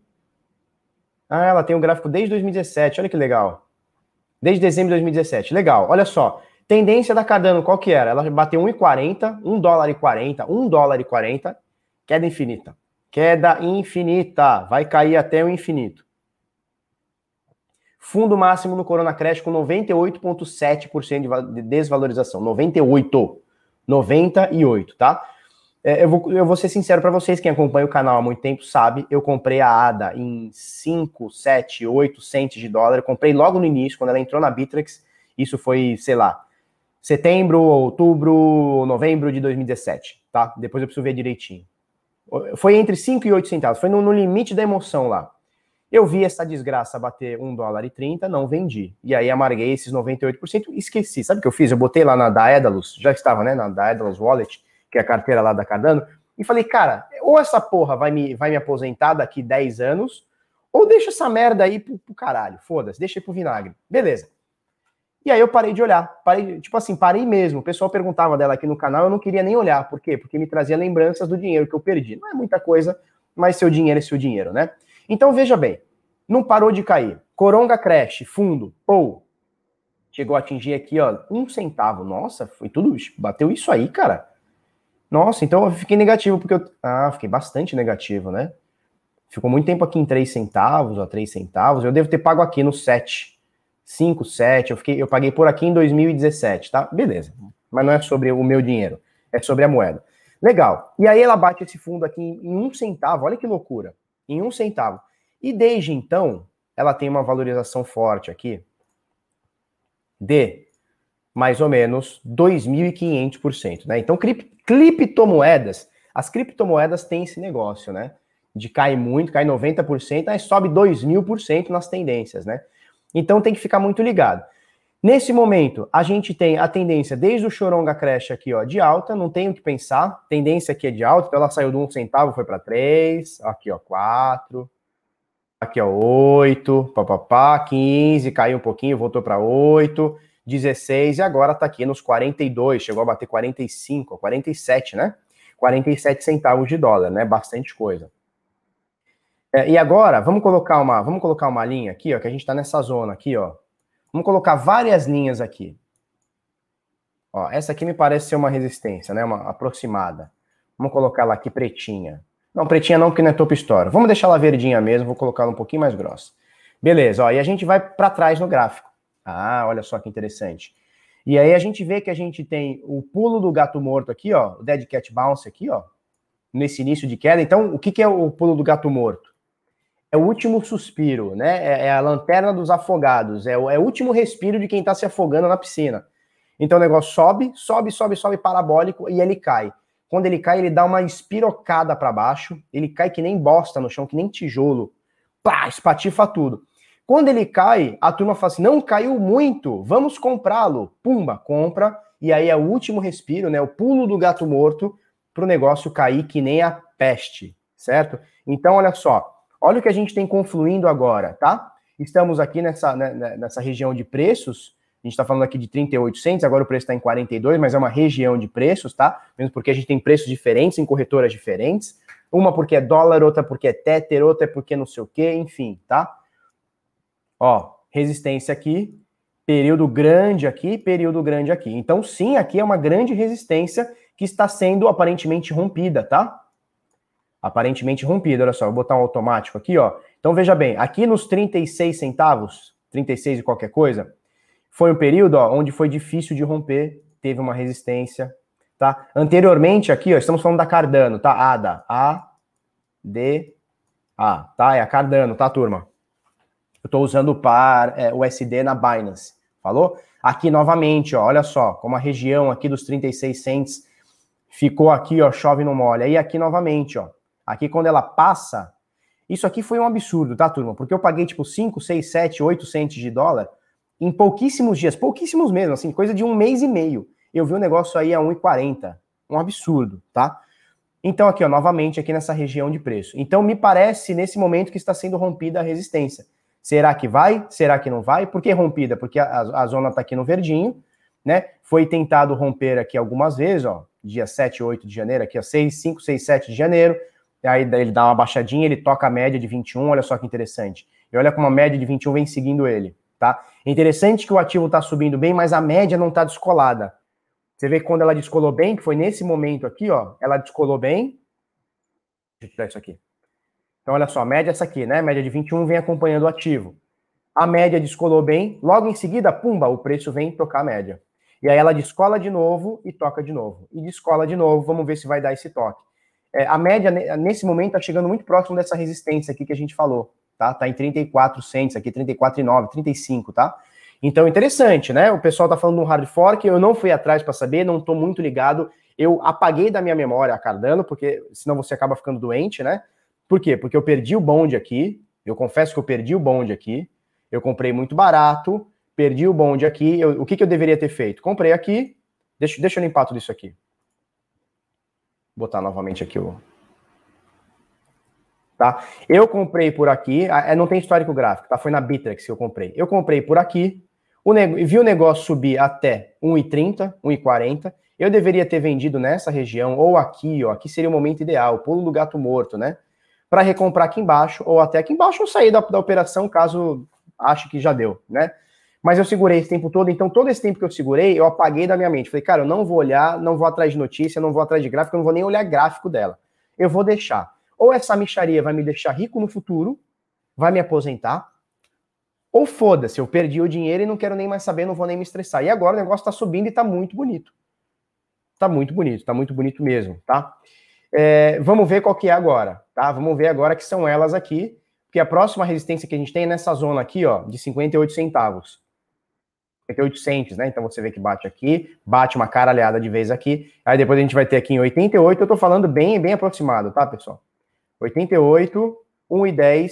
Ah, ela tem um gráfico desde 2017, olha que legal. Desde dezembro de 2017. Legal, olha só. Tendência da Cardano, qual que era? Ela bateu 1,40, 1 dólar e 40, 1 dólar e 40 Queda infinita. Queda infinita. Vai cair até o infinito. Fundo máximo no Corona Crash com 98,7% de desvalorização. 98. 98, tá? É, eu, vou, eu vou ser sincero para vocês, quem acompanha o canal há muito tempo sabe, eu comprei a ADA em 5, 7, 8 centes de dólar. Eu comprei logo no início, quando ela entrou na Bittrex. Isso foi, sei lá, setembro, outubro, novembro de 2017, tá? Depois eu preciso ver direitinho. Foi entre 5 e 8 centavos, foi no, no, limite da emoção lá. Eu vi essa desgraça bater 1 dólar e 30, não vendi. E aí amarguei esses 98% e esqueci. Sabe o que eu fiz? Eu botei lá na Daedalus, já estava, né, na Daedalus Wallet, que é a carteira lá da Cardano, e falei, cara, ou essa porra vai me, vai me aposentar daqui 10 anos, ou deixa essa merda aí pro, pro caralho, foda-se, deixa aí pro vinagre. Beleza. E aí eu parei de olhar, parei, tipo assim, parei mesmo. O pessoal perguntava dela aqui no canal, eu não queria nem olhar. Por quê? Porque me trazia lembranças do dinheiro que eu perdi. Não é muita coisa, mas seu dinheiro é seu dinheiro, né? Então veja bem, não parou de cair. Coronga cresce, fundo, ou chegou a atingir aqui, ó, um centavo. Nossa, foi tudo, bateu isso aí, cara. Nossa, então eu fiquei negativo, porque eu. Ah, fiquei bastante negativo, né? Ficou muito tempo aqui em 3 centavos, ó, 3 centavos. Eu devo ter pago aqui no 7. 5, 7. Eu, fiquei, eu paguei por aqui em 2017, tá? Beleza. Mas não é sobre o meu dinheiro, é sobre a moeda. Legal. E aí ela bate esse fundo aqui em um centavo. Olha que loucura. Em um centavo. E desde então, ela tem uma valorização forte aqui de mais ou menos 2.500%, né? Então, criptomoedas, as criptomoedas têm esse negócio, né? De cair muito, cai 90%, aí sobe 2.000% nas tendências, né? Então tem que ficar muito ligado. Nesse momento, a gente tem a tendência desde o Choronga Crash aqui, ó, de alta, não tem o que pensar. Tendência aqui é de alta, então ela saiu de um centavo, foi para 3, aqui, ó, 4, aqui, ó, 8, papapá, 15, caiu um pouquinho, voltou para 8, 16 e agora tá aqui nos 42, chegou a bater 45, 47, né? 47 centavos de dólar, né? Bastante coisa. É, e agora, vamos colocar uma, vamos colocar uma linha aqui, ó, que a gente está nessa zona aqui, ó. Vamos colocar várias linhas aqui. Ó, essa aqui me parece ser uma resistência, né? Uma aproximada. Vamos colocar ela aqui pretinha. Não, pretinha não, porque não é top story. Vamos deixar ela verdinha mesmo, vou colocar ela um pouquinho mais grossa. Beleza, ó, e a gente vai para trás no gráfico. Ah, olha só que interessante. E aí a gente vê que a gente tem o pulo do gato morto aqui, ó, o dead cat bounce aqui, ó, nesse início de queda. Então, o que, que é o pulo do gato morto? É o último suspiro, né? É, é a lanterna dos afogados, é o, é o último respiro de quem está se afogando na piscina. Então o negócio sobe, sobe, sobe, sobe parabólico e ele cai. Quando ele cai, ele dá uma espirocada para baixo, ele cai que nem bosta no chão, que nem tijolo. Pá, espatifa tudo. Quando ele cai, a turma fala assim: não caiu muito, vamos comprá-lo. Pumba, compra. E aí é o último respiro, né? O pulo do gato morto para o negócio cair que nem a peste, certo? Então, olha só, Olha o que a gente tem confluindo agora, tá? Estamos aqui nessa, né, né nessa região de preços. A gente está falando aqui de 3.800, agora o preço está em 42, mas é uma região de preços, tá? Mesmo porque a gente tem preços diferentes em corretoras diferentes. Uma porque é dólar, outra porque é tether, outra é porque não sei o quê, enfim, tá? Ó, resistência aqui, período grande aqui, período grande aqui. Então, sim, aqui é uma grande resistência que está sendo aparentemente rompida, tá? Aparentemente rompido. Olha só, vou botar um automático aqui, ó. Então veja bem, aqui nos 36 centavos, 36 e qualquer coisa, foi um período ó, onde foi difícil de romper, teve uma resistência, tá? Anteriormente aqui, ó, estamos falando da Cardano, tá? ADA, A D A, tá? É a Cardano, tá, turma? Eu estou usando o par é, USD na Binance, falou? Aqui novamente, ó, olha só, como a região aqui dos 36 cents ficou aqui, ó, chove no molha. E aqui novamente, ó, Aqui, quando ela passa, isso aqui foi um absurdo, tá, turma? Porque eu paguei tipo 5, 6, 7, 8 centes de dólar em pouquíssimos dias, pouquíssimos mesmo, assim, coisa de um mês e meio. Eu vi o um negócio aí a 1,40. Um absurdo, tá? Então, aqui, ó, novamente, aqui nessa região de preço. Então, me parece nesse momento que está sendo rompida a resistência. Será que vai? Será que não vai? Por que rompida? Porque a, a zona está aqui no verdinho, né? Foi tentado romper aqui algumas vezes, ó, dia 7, 8 de janeiro, aqui, ó, 6, 5, 6, 7 de janeiro aí ele dá uma baixadinha, ele toca a média de 21, olha só que interessante. E olha como a média de 21 vem seguindo ele, tá? Interessante que o ativo está subindo bem, mas a média não está descolada. Você vê que quando ela descolou bem, que foi nesse momento aqui, ó, ela descolou bem. Deixa eu tirar isso aqui. Então, olha só, a média é essa aqui, né? Média de 21 vem acompanhando o ativo. A média descolou bem, logo em seguida, pumba, o preço vem tocar a média. E aí ela descola de novo e toca de novo. E descola de novo, vamos ver se vai dar esse toque. É, a média, nesse momento, está chegando muito próximo dessa resistência aqui que a gente falou, tá? Tá em 34 cents aqui, 34,9, 35, tá? Então, interessante, né? O pessoal tá falando de um hard fork, eu não fui atrás para saber, não tô muito ligado. Eu apaguei da minha memória a Cardano, porque senão você acaba ficando doente, né? Por quê? Porque eu perdi o bonde aqui, eu confesso que eu perdi o bonde aqui, eu comprei muito barato, perdi o bonde aqui, eu, o que, que eu deveria ter feito? Comprei aqui, deixa, deixa eu limpar tudo isso aqui botar novamente aqui o. Tá? Eu comprei por aqui, é, não tem histórico gráfico, tá? Foi na Bittrex que eu comprei. Eu comprei por aqui, o vi o negócio subir até 1,30, 1,40. Eu deveria ter vendido nessa região, ou aqui, ó. Aqui seria o momento ideal, o pulo do gato morto, né? para recomprar aqui embaixo, ou até aqui embaixo, ou sair da, da operação caso ache que já deu, né? Mas eu segurei esse tempo todo, então todo esse tempo que eu segurei, eu apaguei da minha mente. Falei, cara, eu não vou olhar, não vou atrás de notícia, não vou atrás de gráfico, eu não vou nem olhar gráfico dela. Eu vou deixar. Ou essa micharia vai me deixar rico no futuro, vai me aposentar, ou foda-se, eu perdi o dinheiro e não quero nem mais saber, não vou nem me estressar. E agora o negócio tá subindo e tá muito bonito. Tá muito bonito, tá muito bonito mesmo, tá? É, vamos ver qual que é agora, tá? Vamos ver agora que são elas aqui, porque a próxima resistência que a gente tem é nessa zona aqui, ó, de 58 centavos. 58 né? Então você vê que bate aqui, bate uma caralhada de vez aqui, aí depois a gente vai ter aqui em 88, eu tô falando bem, bem aproximado, tá, pessoal? 88, 1,10,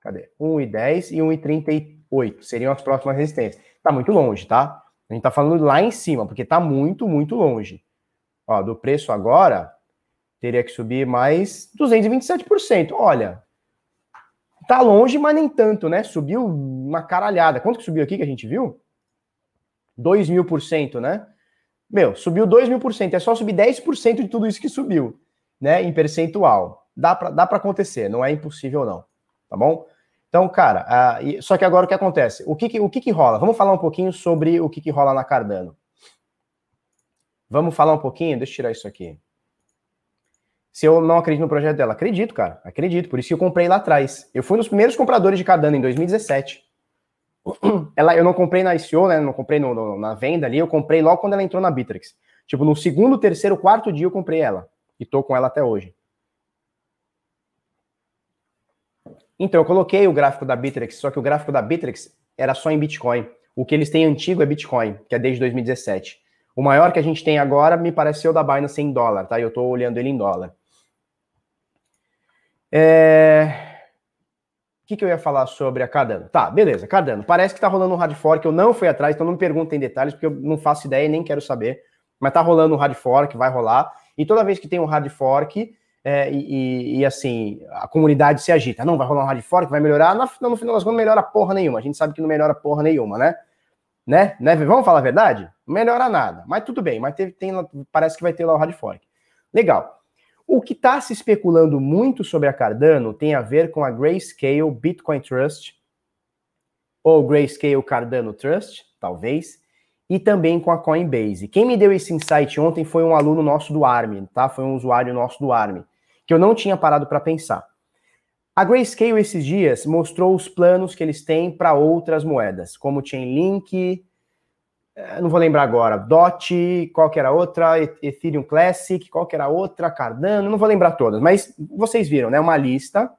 cadê? 1,10 e 1,38 seriam as próximas resistências. Tá muito longe, tá? A gente tá falando lá em cima, porque tá muito, muito longe. Ó, do preço agora, teria que subir mais 227%. Olha, tá longe, mas nem tanto, né? Subiu uma caralhada. Quanto que subiu aqui que a gente viu? 2 mil por cento, né? Meu, subiu 2 mil por cento. É só subir 10% de tudo isso que subiu, né? Em percentual. Dá pra, dá pra acontecer, não é impossível, não. Tá bom? Então, cara, uh, só que agora o que acontece? O que, que o que, que, rola? Vamos falar um pouquinho sobre o que, que rola na Cardano. Vamos falar um pouquinho? Deixa eu tirar isso aqui. Se eu não acredito no projeto dela, acredito, cara, acredito. Por isso que eu comprei lá atrás. Eu fui um dos primeiros compradores de Cardano em 2017. Ela, eu não comprei na ICO, né? Não comprei no, no, na venda ali. Eu comprei logo quando ela entrou na Bittrex. Tipo, no segundo, terceiro, quarto dia eu comprei ela. E tô com ela até hoje. Então, eu coloquei o gráfico da Bittrex, só que o gráfico da Bittrex era só em Bitcoin. O que eles têm antigo é Bitcoin, que é desde 2017. O maior que a gente tem agora me pareceu da Binance em dólar, tá? Eu tô olhando ele em dólar. É... O que, que eu ia falar sobre a Cardano? Tá, beleza, Cardano. Parece que tá rolando um hard fork, eu não fui atrás, então não me perguntem detalhes, porque eu não faço ideia e nem quero saber. Mas tá rolando um hard fork, vai rolar. E toda vez que tem um hard fork, é, e, e, assim, a comunidade se agita. Não, vai rolar um hard fork, vai melhorar. No, no final das contas, não melhora porra nenhuma. A gente sabe que não melhora porra nenhuma, né? Né? né? Vamos falar a verdade? Não melhora nada. Mas tudo bem, mas teve, tem, parece que vai ter lá o hard fork. Legal. O que está se especulando muito sobre a Cardano tem a ver com a Grayscale Bitcoin Trust, ou Grayscale Cardano Trust, talvez, e também com a Coinbase. Quem me deu esse insight ontem foi um aluno nosso do ARM, tá? Foi um usuário nosso do ARM, que eu não tinha parado para pensar. A Grayscale esses dias mostrou os planos que eles têm para outras moedas, como Chainlink, não vou lembrar agora, DOT, qual que era outra, Ethereum Classic, qual que era outra, Cardano, não vou lembrar todas, mas vocês viram, né, uma lista,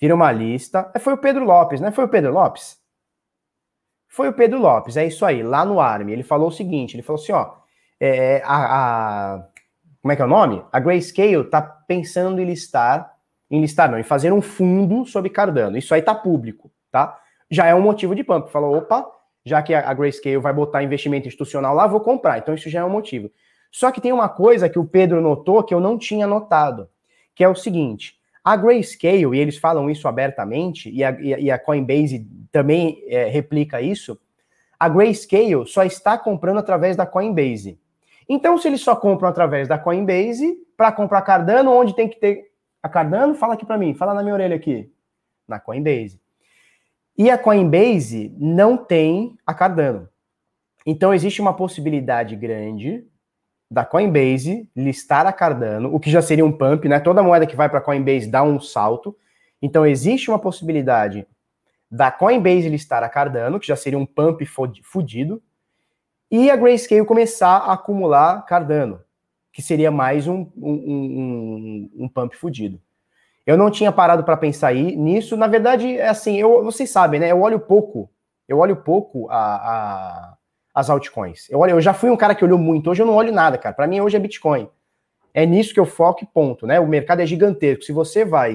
viram uma lista, é, foi o Pedro Lopes, né, foi o Pedro Lopes? Foi o Pedro Lopes, é isso aí, lá no ARM, ele falou o seguinte, ele falou assim, ó, é, a, a, como é que é o nome? A Grayscale tá pensando em listar, em listar não, em fazer um fundo sobre Cardano, isso aí tá público, tá? Já é um motivo de pump, falou, opa, já que a Grayscale vai botar investimento institucional lá, vou comprar. Então isso já é um motivo. Só que tem uma coisa que o Pedro notou que eu não tinha notado, que é o seguinte: a Grayscale, e eles falam isso abertamente, e a, e a Coinbase também é, replica isso, a Grayscale só está comprando através da Coinbase. Então, se eles só compram através da Coinbase, para comprar Cardano, onde tem que ter a Cardano? Fala aqui para mim, fala na minha orelha aqui. Na Coinbase. E a Coinbase não tem a Cardano. Então existe uma possibilidade grande da Coinbase listar a Cardano, o que já seria um pump, né? Toda moeda que vai para a Coinbase dá um salto. Então existe uma possibilidade da Coinbase listar a Cardano, que já seria um pump fudido, e a Grayscale começar a acumular Cardano, que seria mais um, um, um, um pump fudido. Eu não tinha parado para pensar aí, nisso. Na verdade, é assim, eu, vocês sabem, né? Eu olho pouco, eu olho pouco a, a, as altcoins. Eu, olho, eu já fui um cara que olhou muito, hoje eu não olho nada, cara. Para mim, hoje é Bitcoin. É nisso que eu foco e ponto, né? O mercado é gigantesco. Se você vai.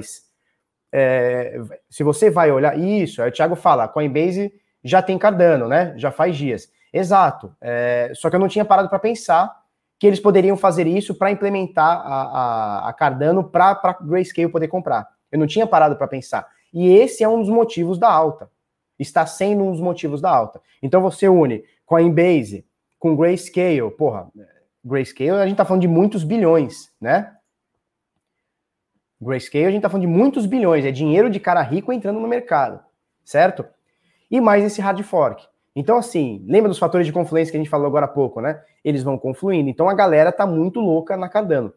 É, se você vai olhar. Isso, aí o Thiago fala, Coinbase já tem Cardano, né? Já faz dias. Exato. É, só que eu não tinha parado para pensar que eles poderiam fazer isso para implementar a, a, a Cardano para Grayscale poder comprar. Eu não tinha parado para pensar. E esse é um dos motivos da alta. Está sendo um dos motivos da alta. Então você une Coinbase com Grayscale, porra, Grayscale a gente está falando de muitos bilhões, né? Grayscale, a gente está falando de muitos bilhões, é dinheiro de cara rico entrando no mercado, certo? E mais esse hard fork. Então, assim, lembra dos fatores de confluência que a gente falou agora há pouco, né? Eles vão confluindo. Então a galera tá muito louca na Cardano.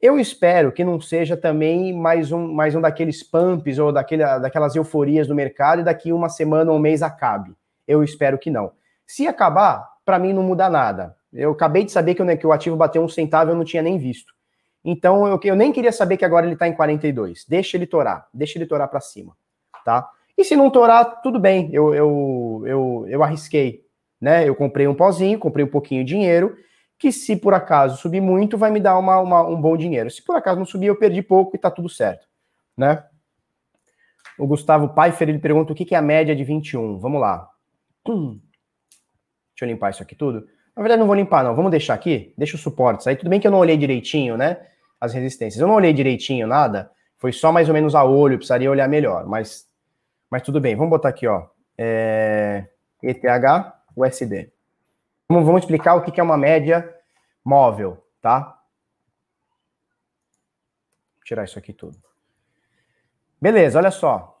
Eu espero que não seja também mais um, mais um daqueles pumps ou daquele, daquelas euforias do mercado e daqui uma semana ou um mês acabe. Eu espero que não. Se acabar, para mim não muda nada. Eu acabei de saber que, que o ativo bateu um centavo, eu não tinha nem visto. Então eu, eu nem queria saber que agora ele está em 42. Deixa ele torar, deixa ele torar para cima, tá? E se não torar, tudo bem, eu, eu, eu, eu arrisquei, né? Eu comprei um pozinho, comprei um pouquinho de dinheiro, que se por acaso subir muito, vai me dar uma, uma, um bom dinheiro. Se por acaso não subir, eu perdi pouco e tá tudo certo, né? O Gustavo Pfeiffer, ele pergunta o que, que é a média de 21. Vamos lá. Hum. Deixa eu limpar isso aqui tudo. Na verdade, não vou limpar, não. Vamos deixar aqui? Deixa os suportes aí. Tudo bem que eu não olhei direitinho, né? As resistências. Eu não olhei direitinho nada. Foi só mais ou menos a olho. Precisaria olhar melhor. Mas, mas tudo bem. Vamos botar aqui, ó. É... ETH USD. Vamos, vamos explicar o que é uma média móvel, tá? Vou tirar isso aqui tudo. Beleza, olha só.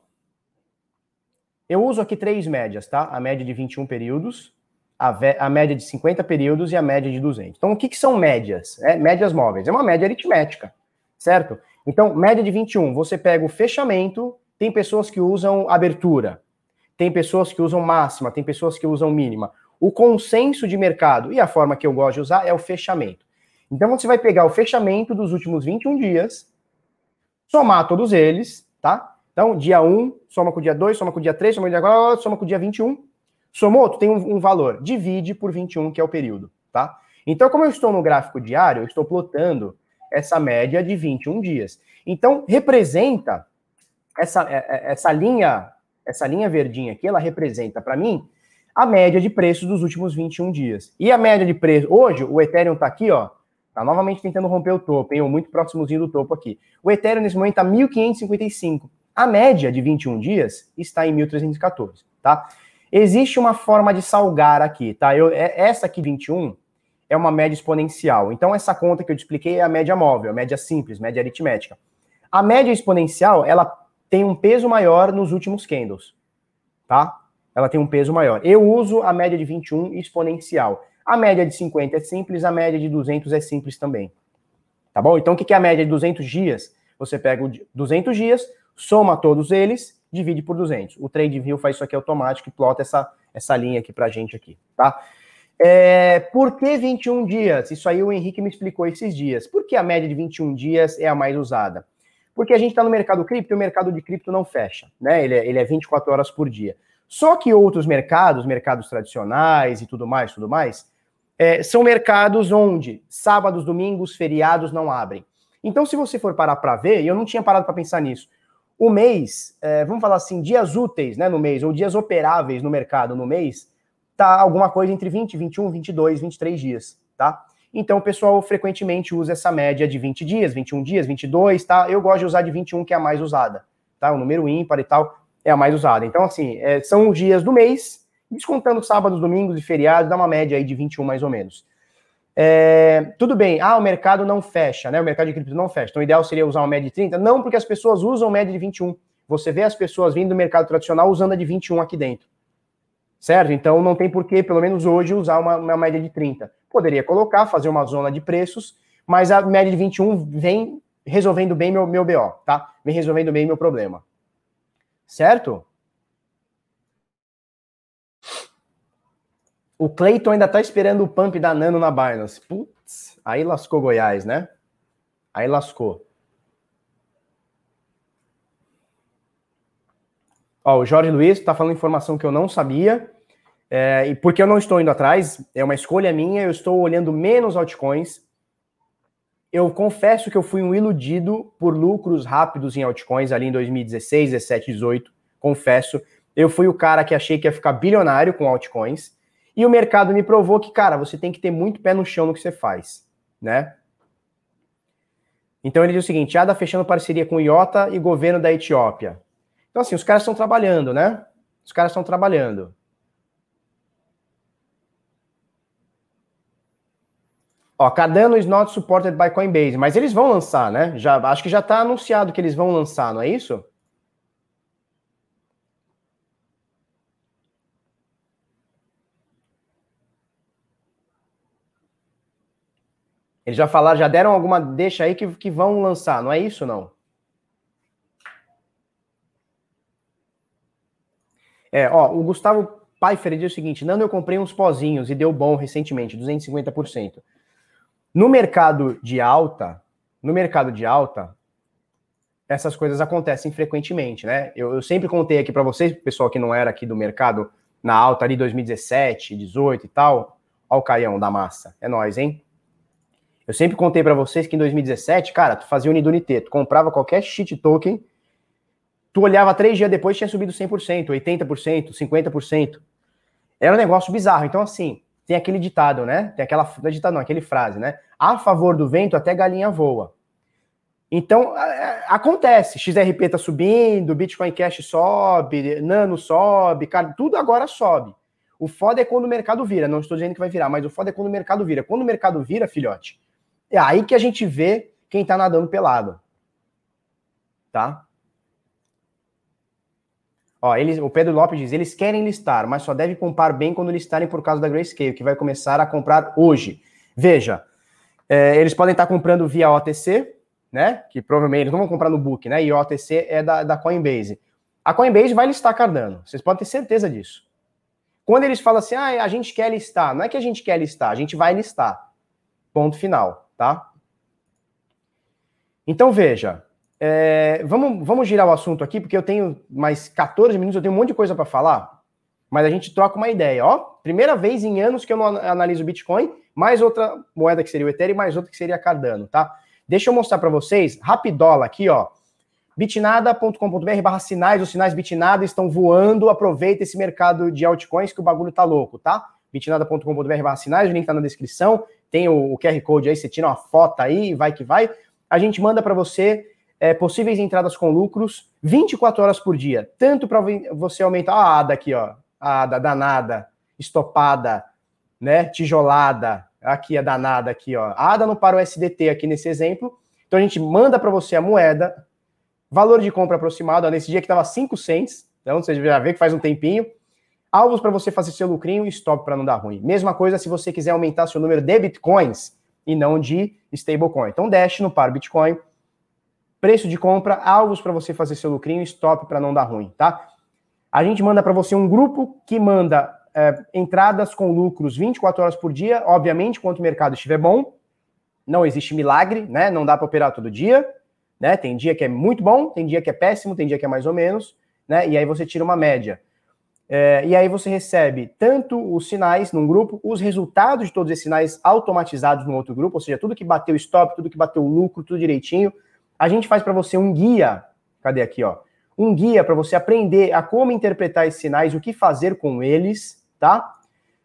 Eu uso aqui três médias, tá? A média de 21 períodos, a, a, média de 50 períodos e a média de 200. Então, o que, que são médias? É, médias móveis. É uma média aritmética, certo? Então, média de 21, você pega o fechamento, tem pessoas que usam abertura, tem pessoas que usam máxima, tem pessoas que usam mínima. O consenso de mercado e a forma que eu gosto de usar é o fechamento. Então, você vai pegar o fechamento dos últimos 21 dias, somar todos eles, tá? Então, dia 1, soma com o dia 2, soma com o dia 3, soma com o dia 4, soma com o dia 21, Somou, tu tem um, um, valor, divide por 21, que é o período, tá? Então, como eu estou no gráfico diário, eu estou plotando essa média de 21 dias. Então, representa essa, é, é, essa linha, essa linha verdinha aqui, ela representa para mim a média de preços dos últimos 21 dias. E a média de preço, hoje o Ethereum está aqui, ó, tá novamente tentando romper o topo, hein, muito próximozinho do topo aqui. O Ethereum nesse momento está 1555. A média de 21 dias está em 1314, tá? Existe uma forma de salgar aqui, tá? Eu, é, essa aqui, 21, é uma média exponencial. Então, essa conta que eu te expliquei é a média móvel, a média simples, média aritmética. A média exponencial, ela tem um peso maior nos últimos candles, tá? Ela tem um peso maior. Eu uso a média de 21 exponencial. A média de 50 é simples, a média de 200 é simples também. Tá bom? Então, o que é a média de 200 dias? Você pega 200 dias, soma todos eles divide por 200. O TradeView faz isso aqui automático e plota essa, essa linha aqui pra gente aqui, tá? É, por que 21 dias? Isso aí o Henrique me explicou esses dias. Por que a média de 21 dias é a mais usada? Porque a gente está no mercado cripto e o mercado de cripto não fecha, né? Ele é, ele é 24 horas por dia. Só que outros mercados, mercados tradicionais e tudo mais, tudo mais, é, são mercados onde sábados, domingos, feriados não abrem. Então, se você for parar para ver, e eu não tinha parado para pensar nisso, o mês, é, vamos falar assim, dias úteis né, no mês, ou dias operáveis no mercado no mês, tá alguma coisa entre 20, 21, 22, 23 dias, tá? Então o pessoal frequentemente usa essa média de 20 dias, 21 dias, 22, tá? Eu gosto de usar de 21, que é a mais usada, tá? O número ímpar e tal é a mais usada. Então, assim, é, são os dias do mês, descontando sábados, domingos e feriados, dá uma média aí de 21 mais ou menos. É, tudo bem, ah, o mercado não fecha, né? O mercado de cripto não fecha. Então, o ideal seria usar uma média de 30? Não, porque as pessoas usam média de 21. Você vê as pessoas vindo do mercado tradicional usando a de 21 aqui dentro. Certo? Então, não tem por que, pelo menos hoje, usar uma, uma média de 30. Poderia colocar, fazer uma zona de preços, mas a média de 21 vem resolvendo bem meu, meu BO, tá? Vem resolvendo bem meu problema. Certo? O Cleiton ainda tá esperando o pump da Nano na Binance. Putz, aí lascou Goiás, né? Aí lascou. Ó, o Jorge Luiz tá falando informação que eu não sabia. É, e porque eu não estou indo atrás, é uma escolha minha, eu estou olhando menos altcoins. Eu confesso que eu fui um iludido por lucros rápidos em altcoins ali em 2016, 17, 18. Confesso. Eu fui o cara que achei que ia ficar bilionário com altcoins. E o mercado me provou que, cara, você tem que ter muito pé no chão no que você faz, né? Então ele diz o seguinte: ADA fechando parceria com IOTA e governo da Etiópia. Então, assim, os caras estão trabalhando, né? Os caras estão trabalhando. Ó, Cardano is not supported by Coinbase, mas eles vão lançar, né? Já, acho que já está anunciado que eles vão lançar, não é isso? Eles já falaram, já deram alguma deixa aí que, que vão lançar, não é isso não? É, ó, o Gustavo Pfeiffer diz o seguinte: Nando, eu comprei uns pozinhos e deu bom recentemente, 250%. No mercado de alta, no mercado de alta, essas coisas acontecem frequentemente, né? Eu, eu sempre contei aqui para vocês, pessoal que não era aqui do mercado na alta ali 2017, 18 e tal. Ó o Caião da massa. É nós, hein? Eu sempre contei para vocês que em 2017, cara, tu fazia Unidunité, tu comprava qualquer shit token, tu olhava três dias depois tinha subido 100%, 80%, 50%. Era um negócio bizarro. Então, assim, tem aquele ditado, né? Tem aquela ditado, não, aquele frase, né? A favor do vento, até galinha voa. Então, acontece. XRP tá subindo, Bitcoin Cash sobe, Nano sobe, cara, tudo agora sobe. O foda é quando o mercado vira. Não estou dizendo que vai virar, mas o foda é quando o mercado vira. Quando o mercado vira, filhote, é aí que a gente vê quem tá nadando pelado. Tá? Ó, eles, o Pedro Lopes diz: eles querem listar, mas só deve comprar bem quando listarem por causa da Grayscale, que vai começar a comprar hoje. Veja, é, eles podem estar comprando via OTC, né? Que provavelmente eles não vão comprar no book, né? E OTC é da, da Coinbase. A Coinbase vai listar Cardano, vocês podem ter certeza disso. Quando eles falam assim, ah, a gente quer listar, não é que a gente quer listar, a gente vai listar. Ponto final tá? Então veja, é, vamos, vamos girar o assunto aqui, porque eu tenho mais 14 minutos, eu tenho um monte de coisa para falar, mas a gente troca uma ideia, ó. Primeira vez em anos que eu não analiso Bitcoin, mais outra moeda que seria o Ethereum, mais outra que seria Cardano, tá? Deixa eu mostrar para vocês, rapidola aqui, ó. bitnada.com.br barra sinais, os sinais Bitnada estão voando, aproveita esse mercado de altcoins que o bagulho tá louco, tá? bitnada.com.br barra sinais, o link tá na descrição tem o, o, QR Code aí, você tira uma foto aí, vai que vai. A gente manda para você é, possíveis entradas com lucros 24 horas por dia, tanto para você aumentar a ADA aqui, ó, a ADA danada, estopada, né, tijolada, aqui a danada aqui, ó. A ADA não para o SDT aqui nesse exemplo. Então a gente manda para você a moeda, valor de compra aproximado, ó, nesse dia que estava 5 cents, então você já vê que faz um tempinho, alvos para você fazer seu lucrinho e stop para não dar ruim. Mesma coisa se você quiser aumentar seu número de bitcoins e não de stablecoin. Então, Dash no par Bitcoin, preço de compra, alvos para você fazer seu lucrinho stop para não dar ruim, tá? A gente manda para você um grupo que manda é, entradas com lucros 24 horas por dia, obviamente, quanto o mercado estiver bom. Não existe milagre, né? Não dá para operar todo dia, né? Tem dia que é muito bom, tem dia que é péssimo, tem dia que é mais ou menos, né? E aí você tira uma média. É, e aí você recebe tanto os sinais num grupo, os resultados de todos esses sinais automatizados no outro grupo, ou seja, tudo que bateu stop, tudo que bateu lucro, tudo direitinho. A gente faz para você um guia, cadê aqui, ó? Um guia para você aprender a como interpretar esses sinais, o que fazer com eles, tá?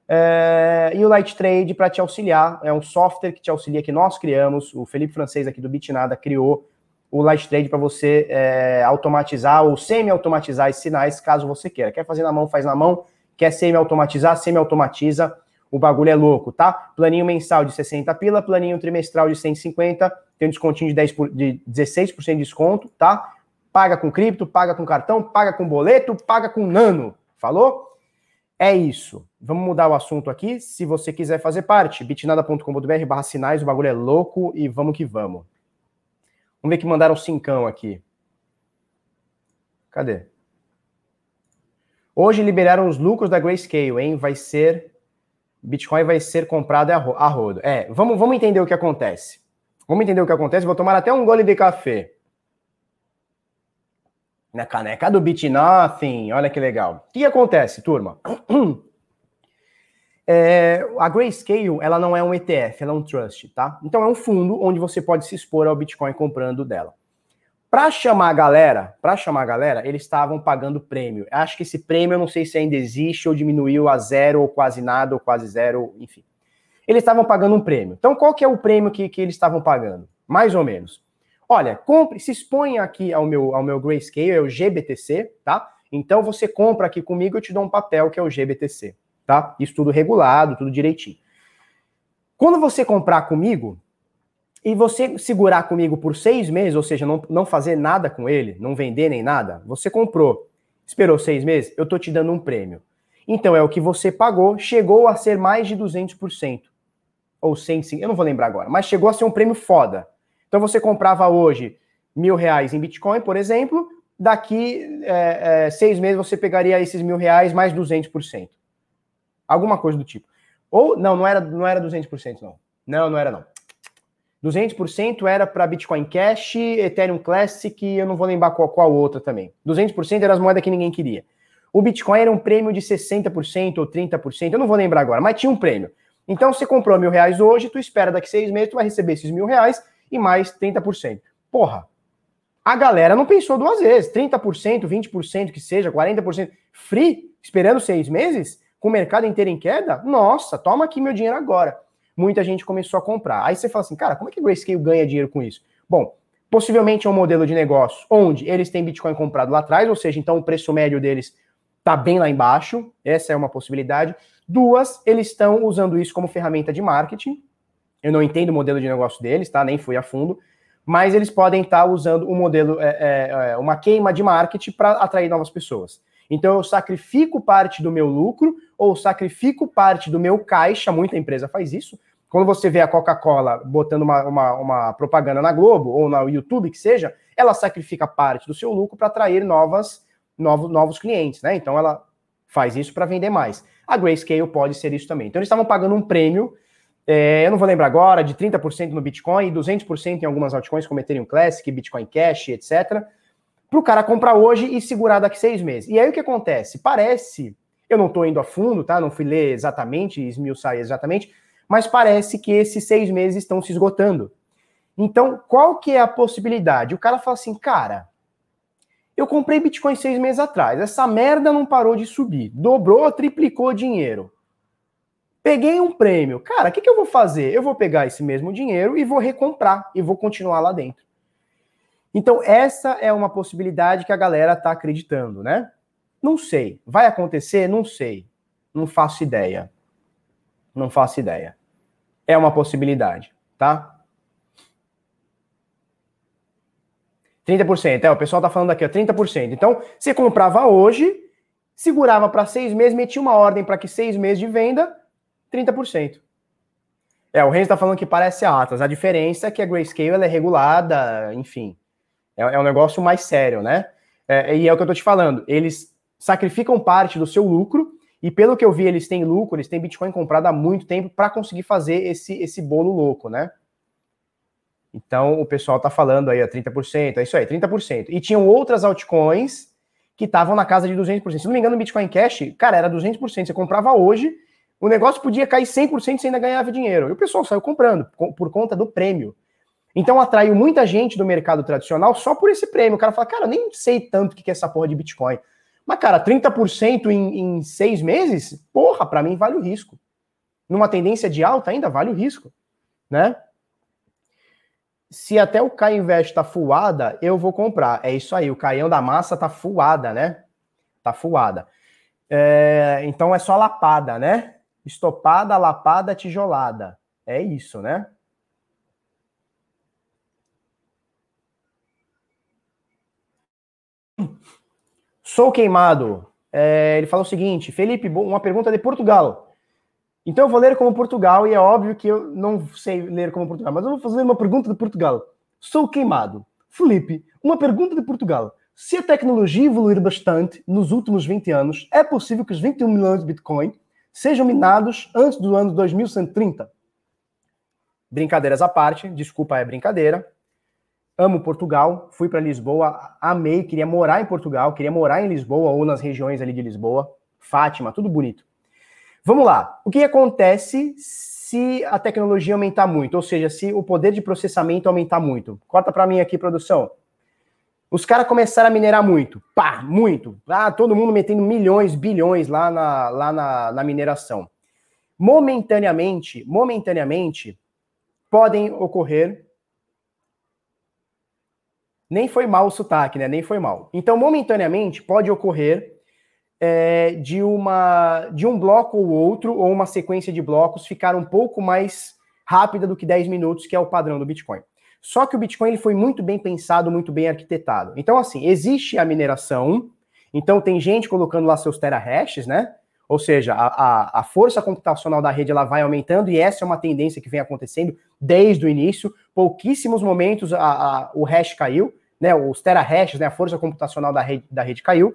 É, e o Light Trade para te auxiliar, é um software que te auxilia que nós criamos, o Felipe Francês aqui do Bitnada criou o Light Trade para você é, automatizar ou semi-automatizar esses sinais, caso você queira. Quer fazer na mão, faz na mão. Quer semi-automatizar, semi-automatiza. O bagulho é louco, tá? Planinho mensal de 60 pila, planinho trimestral de 150, tem um descontinho de, 10 por, de 16% de desconto, tá? Paga com cripto, paga com cartão, paga com boleto, paga com nano. Falou? É isso. Vamos mudar o assunto aqui. Se você quiser fazer parte, bitnada.com.br barra sinais, o bagulho é louco e vamos que vamos. Vamos ver que mandaram cincão aqui. Cadê? Hoje liberaram os lucros da Grayscale, hein? Vai ser. Bitcoin vai ser comprado a rodo. É, vamos, vamos entender o que acontece. Vamos entender o que acontece. Vou tomar até um gole de café. Na caneca do Bit Nothing. Olha que legal. O que acontece, turma? É, a Grayscale, ela não é um ETF, ela é um trust, tá? Então é um fundo onde você pode se expor ao Bitcoin comprando dela. Para chamar a galera, para chamar a galera, eles estavam pagando prêmio. Acho que esse prêmio, eu não sei se ainda existe ou diminuiu a zero ou quase nada ou quase zero, enfim. Eles estavam pagando um prêmio. Então qual que é o prêmio que, que eles estavam pagando? Mais ou menos. Olha, compre, se expõe aqui ao meu, ao meu Grayscale, é o GBTC, tá? Então você compra aqui comigo, eu te dou um papel que é o GBTC tá? Isso tudo regulado, tudo direitinho. Quando você comprar comigo e você segurar comigo por seis meses, ou seja, não, não fazer nada com ele, não vender nem nada, você comprou, esperou seis meses, eu tô te dando um prêmio. Então é o que você pagou, chegou a ser mais de 200%. Ou 100, eu não vou lembrar agora, mas chegou a ser um prêmio foda. Então você comprava hoje mil reais em Bitcoin, por exemplo, daqui é, é, seis meses você pegaria esses mil reais mais 200%. Alguma coisa do tipo. Ou, não, não era, não era 200%, não. Não, não era, não. 200% era para Bitcoin Cash, Ethereum Classic, eu não vou lembrar qual, qual outra também. 200% eram as moedas que ninguém queria. O Bitcoin era um prêmio de 60% ou 30%, eu não vou lembrar agora, mas tinha um prêmio. Então, você comprou mil reais hoje, tu espera daqui seis meses, tu vai receber esses mil reais e mais 30%. Porra, a galera não pensou duas vezes. 30%, 20%, que seja, 40%, free, esperando seis meses, com o mercado inteiro em queda, nossa, toma aqui meu dinheiro agora. Muita gente começou a comprar. Aí você fala assim, cara, como é que Grayscale ganha dinheiro com isso? Bom, possivelmente é um modelo de negócio onde eles têm Bitcoin comprado lá atrás, ou seja, então o preço médio deles está bem lá embaixo, essa é uma possibilidade. Duas, eles estão usando isso como ferramenta de marketing. Eu não entendo o modelo de negócio deles, tá? Nem fui a fundo, mas eles podem estar tá usando um modelo, é, é, é, uma queima de marketing para atrair novas pessoas. Então eu sacrifico parte do meu lucro ou sacrifico parte do meu caixa, muita empresa faz isso. Quando você vê a Coca-Cola botando uma, uma, uma, propaganda na Globo ou no YouTube, que seja, ela sacrifica parte do seu lucro para atrair novas, novos, novos clientes, né? Então ela faz isso para vender mais. A Grayscale pode ser isso também. Então eles estavam pagando um prêmio, é, eu não vou lembrar agora, de 30% no Bitcoin e 200% em algumas altcoins como Ethereum Classic, Bitcoin Cash, etc para o cara comprar hoje e segurar daqui seis meses. E aí o que acontece? Parece, eu não estou indo a fundo, tá? Não fui ler exatamente, esmiuçar exatamente, mas parece que esses seis meses estão se esgotando. Então, qual que é a possibilidade? O cara fala assim, cara, eu comprei Bitcoin seis meses atrás, essa merda não parou de subir, dobrou, triplicou dinheiro. Peguei um prêmio. Cara, o que, que eu vou fazer? Eu vou pegar esse mesmo dinheiro e vou recomprar e vou continuar lá dentro. Então, essa é uma possibilidade que a galera está acreditando, né? Não sei. Vai acontecer? Não sei. Não faço ideia. Não faço ideia. É uma possibilidade, tá? 30%. É, o pessoal tá falando aqui, ó, 30%. Então, você comprava hoje, segurava para seis meses, metia uma ordem para que seis meses de venda, 30%. É, o Renzo tá falando que parece a Atlas. A diferença é que a Grayscale ela é regulada, enfim. É, é um negócio mais sério, né? É, e é o que eu tô te falando. Eles sacrificam parte do seu lucro, e pelo que eu vi, eles têm lucro, eles têm Bitcoin comprado há muito tempo para conseguir fazer esse, esse bolo louco, né? Então o pessoal tá falando aí, a 30%, é isso aí, 30%. E tinham outras altcoins que estavam na casa de 200%. Se não me engano, o Bitcoin Cash, cara, era 200%. Você comprava hoje, o negócio podia cair 100% e ainda ganhava dinheiro. E o pessoal saiu comprando por conta do prêmio. Então atraiu muita gente do mercado tradicional só por esse prêmio. O cara fala, cara, eu nem sei tanto o que é essa porra de Bitcoin. Mas, cara, 30% em, em seis meses, porra, para mim vale o risco. Numa tendência de alta ainda vale o risco, né? Se até o Kai Invest tá fuada, eu vou comprar. É isso aí, o Caião da Massa tá fuada, né? Tá fuada. É, então é só lapada, né? Estopada, lapada, tijolada. É isso, né? Sou queimado. É, ele fala o seguinte: Felipe, uma pergunta de Portugal. Então eu vou ler como Portugal e é óbvio que eu não sei ler como Portugal, mas eu vou fazer uma pergunta de Portugal. Sou queimado. Felipe, uma pergunta de Portugal. Se a tecnologia evoluir bastante nos últimos 20 anos, é possível que os 21 milhões de Bitcoin sejam minados antes do ano 2130? Brincadeiras à parte, desculpa, é brincadeira amo Portugal, fui para Lisboa, amei, queria morar em Portugal, queria morar em Lisboa ou nas regiões ali de Lisboa, Fátima, tudo bonito. Vamos lá. O que acontece se a tecnologia aumentar muito, ou seja, se o poder de processamento aumentar muito? Corta para mim aqui, produção. Os caras começaram a minerar muito, pá, muito. Ah, todo mundo metendo milhões, bilhões lá na, lá na, na mineração. Momentaneamente, momentaneamente, podem ocorrer nem foi mal o sotaque, né? Nem foi mal. Então, momentaneamente, pode ocorrer é, de, uma, de um bloco ou outro, ou uma sequência de blocos, ficar um pouco mais rápida do que 10 minutos, que é o padrão do Bitcoin. Só que o Bitcoin ele foi muito bem pensado, muito bem arquitetado. Então, assim, existe a mineração, então tem gente colocando lá seus terahashes, né? Ou seja, a, a, força computacional da rede ela vai aumentando e essa é uma tendência que vem acontecendo desde o início. Pouquíssimos momentos a, a, o hash caiu, né? Os terahashes, né? A força computacional da rede, da rede caiu.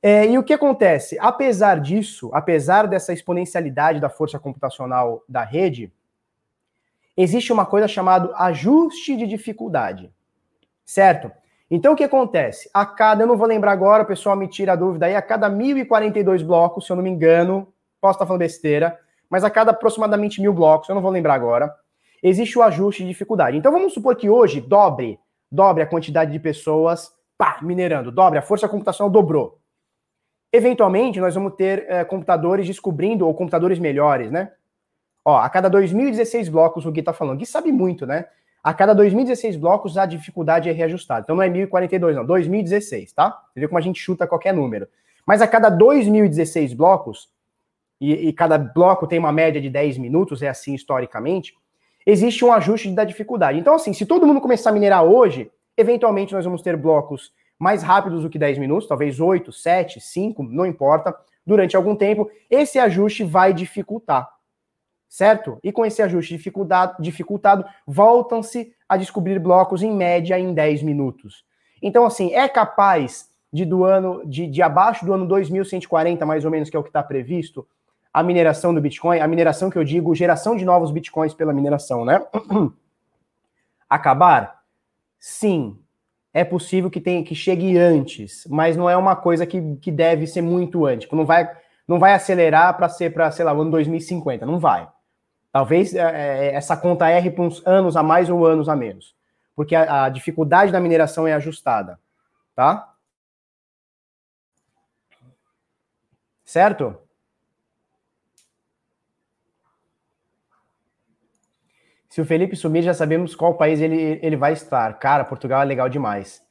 É, e o que acontece? Apesar disso, apesar dessa exponencialidade da força computacional da rede, existe uma coisa chamada ajuste de dificuldade, certo? Então o que acontece? A cada, eu não vou lembrar agora, o pessoal me tira a dúvida aí, a cada 1042 blocos, se eu não me engano, posso estar falando besteira, mas a cada aproximadamente mil blocos, eu não vou lembrar agora, existe o ajuste de dificuldade. Então vamos supor que hoje dobre, dobre a quantidade de pessoas, pá, minerando, dobre, a força computacional dobrou. Eventualmente, nós vamos ter é, computadores descobrindo, ou computadores melhores, né? Ó, a cada 2016 blocos, o Gui tá falando. Gui sabe muito, né? A cada 2016 blocos, a dificuldade é reajustada. Então não é 1042, não, 2016, tá? Você vê como a gente chuta qualquer número. Mas a cada 2016 blocos, e, e cada bloco tem uma média de 10 minutos, é assim historicamente, existe um ajuste da dificuldade. Então, assim, se todo mundo começar a minerar hoje, eventualmente nós vamos ter blocos mais rápidos do que 10 minutos, talvez 8, 7, 5, não importa, durante algum tempo, esse ajuste vai dificultar. Certo? E com esse ajuste dificultado, dificultado voltam-se a descobrir blocos em média em 10 minutos. Então, assim, é capaz de do ano de, de abaixo do ano 2140, mais ou menos, que é o que está previsto, a mineração do Bitcoin, a mineração que eu digo, geração de novos Bitcoins pela mineração, né? Acabar? Sim, é possível que tenha que chegue antes, mas não é uma coisa que, que deve ser muito antes. Tipo, não vai, não vai acelerar para ser para, sei lá, o ano 2050, não vai. Talvez é, é, essa conta erre por uns anos a mais ou anos a menos, porque a, a dificuldade da mineração é ajustada, tá? Certo? Se o Felipe sumir, já sabemos qual país ele, ele vai estar. Cara, Portugal é legal demais.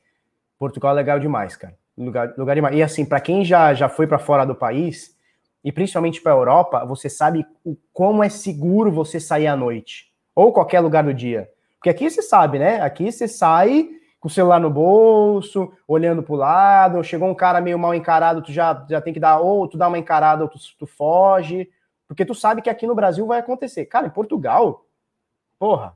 Portugal é legal demais, cara. Lugar, lugar demais. E assim, para quem já, já foi para fora do país, e principalmente para a Europa, você sabe o, como é seguro você sair à noite. Ou qualquer lugar do dia. Porque aqui você sabe, né? Aqui você sai com o celular no bolso, olhando para o lado, chegou um cara meio mal encarado, tu já, já tem que dar, ou tu dá uma encarada ou tu, tu foge. Porque tu sabe que aqui no Brasil vai acontecer. Cara, em Portugal, porra,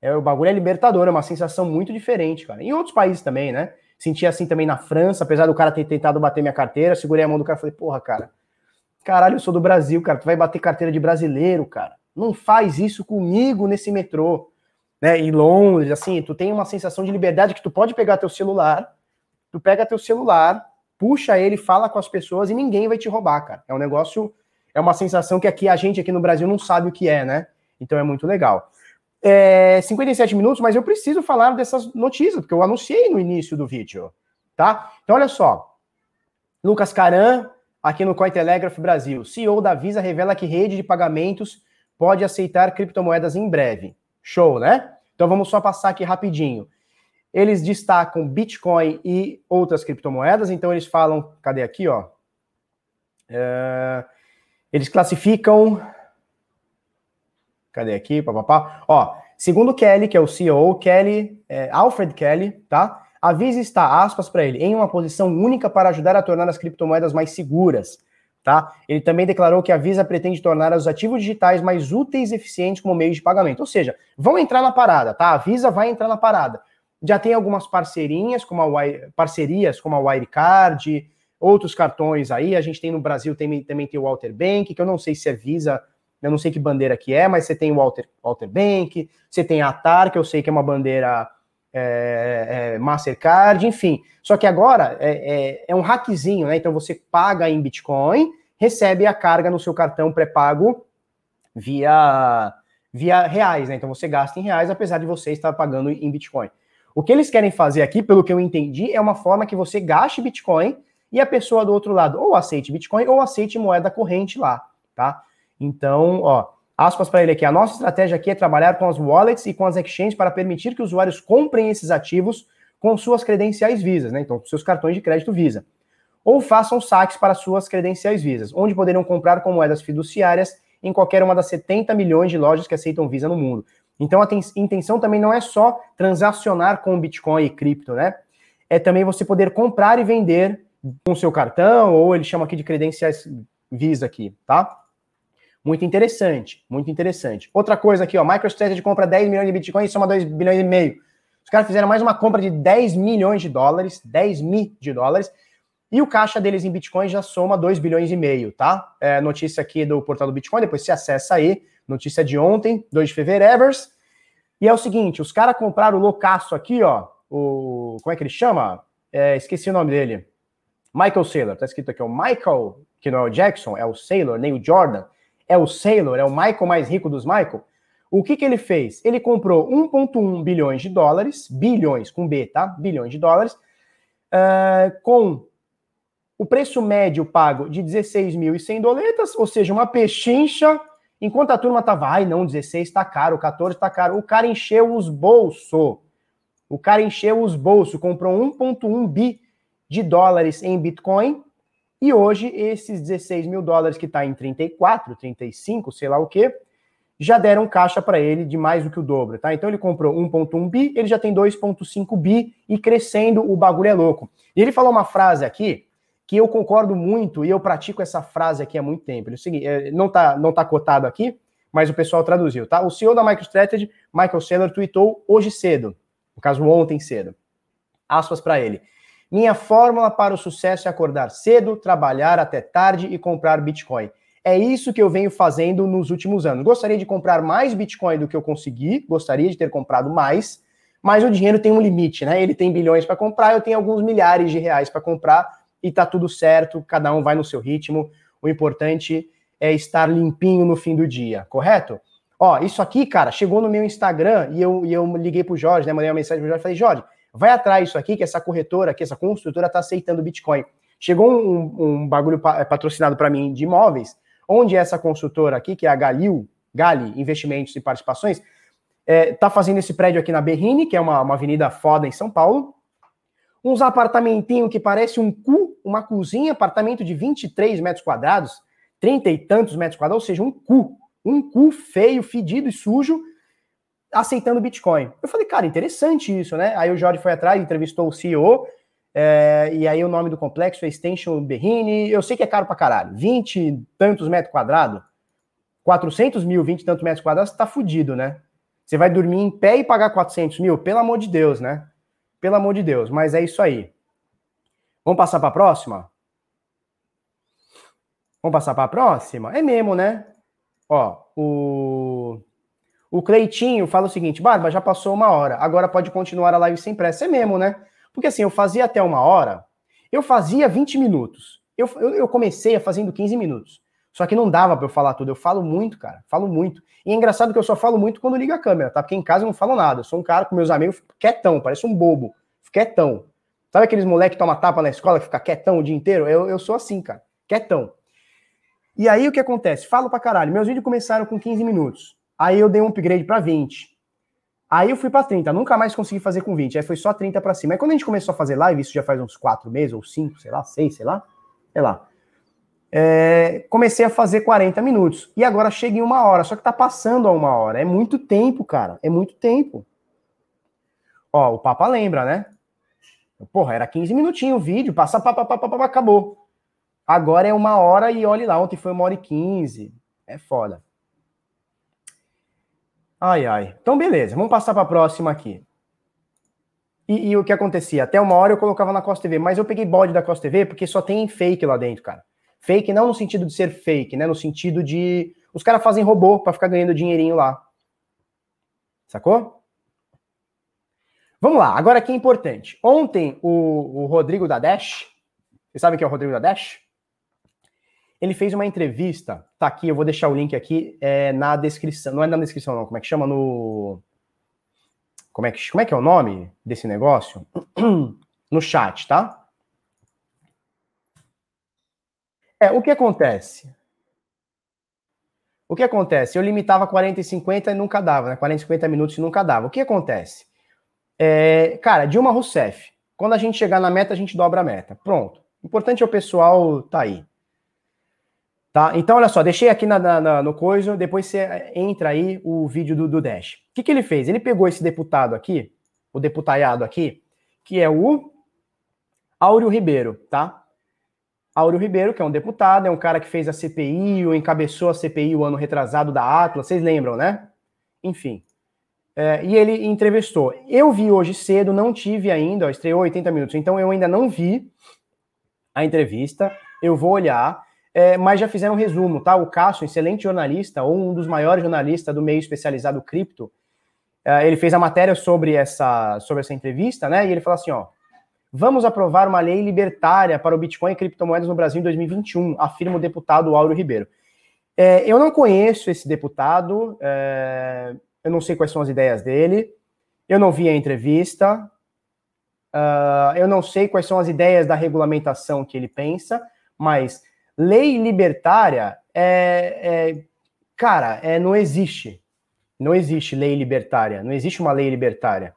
é, o bagulho é libertador, é uma sensação muito diferente, cara. Em outros países também, né? Senti assim também na França, apesar do cara ter tentado bater minha carteira, segurei a mão do cara e falei, porra, cara, caralho, eu sou do Brasil, cara, tu vai bater carteira de brasileiro, cara. Não faz isso comigo nesse metrô. Né, em Londres, assim, tu tem uma sensação de liberdade que tu pode pegar teu celular, tu pega teu celular, puxa ele, fala com as pessoas e ninguém vai te roubar, cara. É um negócio, é uma sensação que aqui a gente aqui no Brasil não sabe o que é, né? Então é muito legal é, 57 minutos, mas eu preciso falar dessas notícias, porque eu anunciei no início do vídeo, tá? Então, olha só. Lucas Caran, aqui no Cointelegraph Brasil. CEO da Visa revela que rede de pagamentos pode aceitar criptomoedas em breve. Show, né? Então, vamos só passar aqui rapidinho. Eles destacam Bitcoin e outras criptomoedas, então eles falam, cadê aqui, ó? É, eles classificam Cadê aqui? Papapá. Ó, segundo Kelly, que é o CEO, Kelly, é, Alfred Kelly, tá? A Visa está, aspas para ele, em uma posição única para ajudar a tornar as criptomoedas mais seguras. Tá? Ele também declarou que a Visa pretende tornar os ativos digitais mais úteis e eficientes como meio de pagamento. Ou seja, vão entrar na parada, tá? A Visa vai entrar na parada. Já tem algumas parcerias, como a Wire, parcerias como a Wirecard, outros cartões aí. A gente tem no Brasil tem, também tem o Walter Bank, que eu não sei se é Visa eu não sei que bandeira que é, mas você tem o Walter, Walter Bank, você tem a ATAR, que eu sei que é uma bandeira é, é, Mastercard, enfim. Só que agora é, é, é, um hackzinho, né? Então você paga em Bitcoin, recebe a carga no seu cartão pré-pago via, via reais, né? Então você gasta em reais, apesar de você estar pagando em Bitcoin. O que eles querem fazer aqui, pelo que eu entendi, é uma forma que você gaste Bitcoin e a pessoa do outro lado ou aceite Bitcoin ou aceite moeda corrente lá, tá? Então, ó, aspas para ele aqui. A nossa estratégia aqui é trabalhar com as wallets e com as exchanges para permitir que usuários comprem esses ativos com suas credenciais Visa, né? Então, seus cartões de crédito Visa. Ou façam saques para suas credenciais Visas, onde poderão comprar com moedas fiduciárias em qualquer uma das 70 milhões de lojas que aceitam Visa no mundo. Então a intenção também não é só transacionar com Bitcoin e cripto, né? É também você poder comprar e vender com seu cartão, ou ele chama aqui de credenciais Visa aqui, tá? Muito interessante, muito interessante. Outra coisa aqui, ó, MicroStrategy compra 10 milhões de Bitcoin e soma 2 bilhões e meio. Os caras fizeram mais uma compra de 10 milhões de dólares, 10 mil de dólares, e o caixa deles em Bitcoin já soma 2 bilhões e meio, tá? É, notícia aqui do portal do Bitcoin, depois você acessa aí, notícia de ontem, 2 de fevereiro. E é o seguinte, os caras compraram o loucaço aqui, ó, o... como é que ele chama? É, esqueci o nome dele. Michael Saylor, tá escrito aqui, o Michael, que não é o Jackson, é o Saylor, nem o Jordan, é o Saylor, é o Michael mais rico dos Michael. O que, que ele fez? Ele comprou 1,1 bilhões de dólares, bilhões com B, tá? Bilhões de dólares, uh, com o preço médio pago de 16.100 doletas, ou seja, uma pechincha, enquanto a turma tava, ai não, 16 tá caro, 14 tá caro, o cara encheu os bolsos. O cara encheu os bolsos, comprou 1.1 bi de dólares em Bitcoin, e hoje esses 16 mil dólares que está em 34, 35, sei lá o que, já deram caixa para ele de mais do que o dobro, tá? Então ele comprou 1.1 bi, ele já tem 2.5 bi e crescendo, o bagulho é louco. E ele falou uma frase aqui que eu concordo muito e eu pratico essa frase aqui há muito tempo. Ele é, não tá, não tá cotado aqui, mas o pessoal traduziu, tá? O CEO da MicroStrategy, Michael Saylor, tweetou hoje cedo, no caso ontem cedo. Aspas para ele. Minha fórmula para o sucesso é acordar cedo, trabalhar até tarde e comprar Bitcoin. É isso que eu venho fazendo nos últimos anos. Gostaria de comprar mais Bitcoin do que eu consegui, gostaria de ter comprado mais, mas o dinheiro tem um limite, né? Ele tem bilhões para comprar, eu tenho alguns milhares de reais para comprar e tá tudo certo, cada um vai no seu ritmo. O importante é estar limpinho no fim do dia, correto? Ó, isso aqui, cara, chegou no meu Instagram e eu, e eu liguei pro Jorge, né? Mandei uma mensagem pro Jorge e falei, Jorge, vai atrás disso aqui, que essa corretora aqui, essa construtora tá aceitando Bitcoin. Chegou um, um bagulho patrocinado para mim de imóveis, onde essa construtora aqui, que é a Galil, Gali Investimentos e Participações, é, tá fazendo esse prédio aqui na Berrine, que é uma, uma avenida foda em São Paulo, uns apartamentinhos que parece um cu, uma cozinha, apartamento de 23 metros quadrados, 30 e tantos metros quadrados, ou seja, um cu, um cu feio, fedido e sujo, aceitando Bitcoin. Eu falei, cara, interessante isso, né? Aí o Jorge foi atrás, entrevistou o CEO, é, e aí o nome do complexo é Extension Berrini, eu sei que é caro pra caralho, 20 e tantos metros quadrados, 400 mil, 20 e tantos metros quadrados, tá fudido, né? Você vai dormir em pé e pagar 400 mil? Pelo amor de Deus, né? Pelo amor de Deus, mas é isso aí. Vamos passar para a próxima? Vamos passar para a próxima? É mesmo, né? Ó, o o Cleitinho fala o seguinte: Barba, já passou uma hora, agora pode continuar a live sem pressa. É mesmo, né? Porque assim, eu fazia até uma hora, eu fazia 20 minutos. Eu, eu, eu comecei a fazendo 15 minutos. Só que não dava para eu falar tudo. Eu falo muito, cara. Falo muito. E é engraçado que eu só falo muito quando liga a câmera, tá? Porque em casa eu não falo nada. Eu sou um cara com meus amigos quietão, parece um bobo. Quietão. Sabe aqueles moleques que toma tapa na escola que fica quietão o dia inteiro? Eu, eu sou assim, cara. Quietão. E aí o que acontece? Falo pra caralho. Meus vídeos começaram com 15 minutos. Aí eu dei um upgrade para 20. Aí eu fui para 30. Nunca mais consegui fazer com 20. Aí foi só 30 para cima. Aí quando a gente começou a fazer live, isso já faz uns 4 meses, ou 5, sei lá, 6, sei lá. Sei lá é, comecei a fazer 40 minutos. E agora chega em uma hora, só que tá passando a uma hora. É muito tempo, cara. É muito tempo. Ó, o Papa lembra, né? Porra, era 15 minutinhos o vídeo, passa, pá, pá, pá, pá, acabou. Agora é uma hora e olhe lá, ontem foi uma hora e 15. É foda. Ai, ai. Então, beleza, vamos passar para a próxima aqui. E, e, o que acontecia? Até uma hora eu colocava na Costa TV, mas eu peguei bode da Costa TV porque só tem fake lá dentro, cara. Fake não no sentido de ser fake, né? No sentido de os caras fazem robô para ficar ganhando dinheirinho lá. Sacou? Vamos lá, agora aqui é importante. Ontem o, o Rodrigo da Dash, você sabe quem é o Rodrigo da Dash? Ele fez uma entrevista, tá aqui, eu vou deixar o link aqui é, na descrição. Não é na descrição, não. Como é que chama? No. Como é que, como é, que é o nome desse negócio? no chat, tá? É, o que acontece? O que acontece? Eu limitava 40 e 50 e nunca dava, né? 40 e 50 minutos e nunca dava. O que acontece? É, cara, Dilma Rousseff. Quando a gente chegar na meta, a gente dobra a meta. Pronto. Importante é o pessoal tá aí. Tá? Então, olha só, deixei aqui na, na, no coisa, depois você entra aí o vídeo do, do Dash. O que, que ele fez? Ele pegou esse deputado aqui, o deputaiado aqui, que é o Áureo Ribeiro, tá? Áureo Ribeiro, que é um deputado, é um cara que fez a CPI, ou encabeçou a CPI o ano retrasado da Atlas, vocês lembram, né? Enfim. É, e ele entrevistou. Eu vi hoje cedo, não tive ainda, ó, estreou 80 minutos, então eu ainda não vi a entrevista. Eu vou olhar é, mas já fizeram um resumo, tá? O Cássio, excelente jornalista, ou um dos maiores jornalistas do meio especializado cripto, é, ele fez a matéria sobre essa, sobre essa entrevista, né? E ele falou assim: ó, vamos aprovar uma lei libertária para o Bitcoin e criptomoedas no Brasil em 2021, afirma o deputado Auro Ribeiro. É, eu não conheço esse deputado, é, eu não sei quais são as ideias dele, eu não vi a entrevista, uh, eu não sei quais são as ideias da regulamentação que ele pensa, mas Lei libertária é, é cara, é, não existe. Não existe lei libertária, não existe uma lei libertária.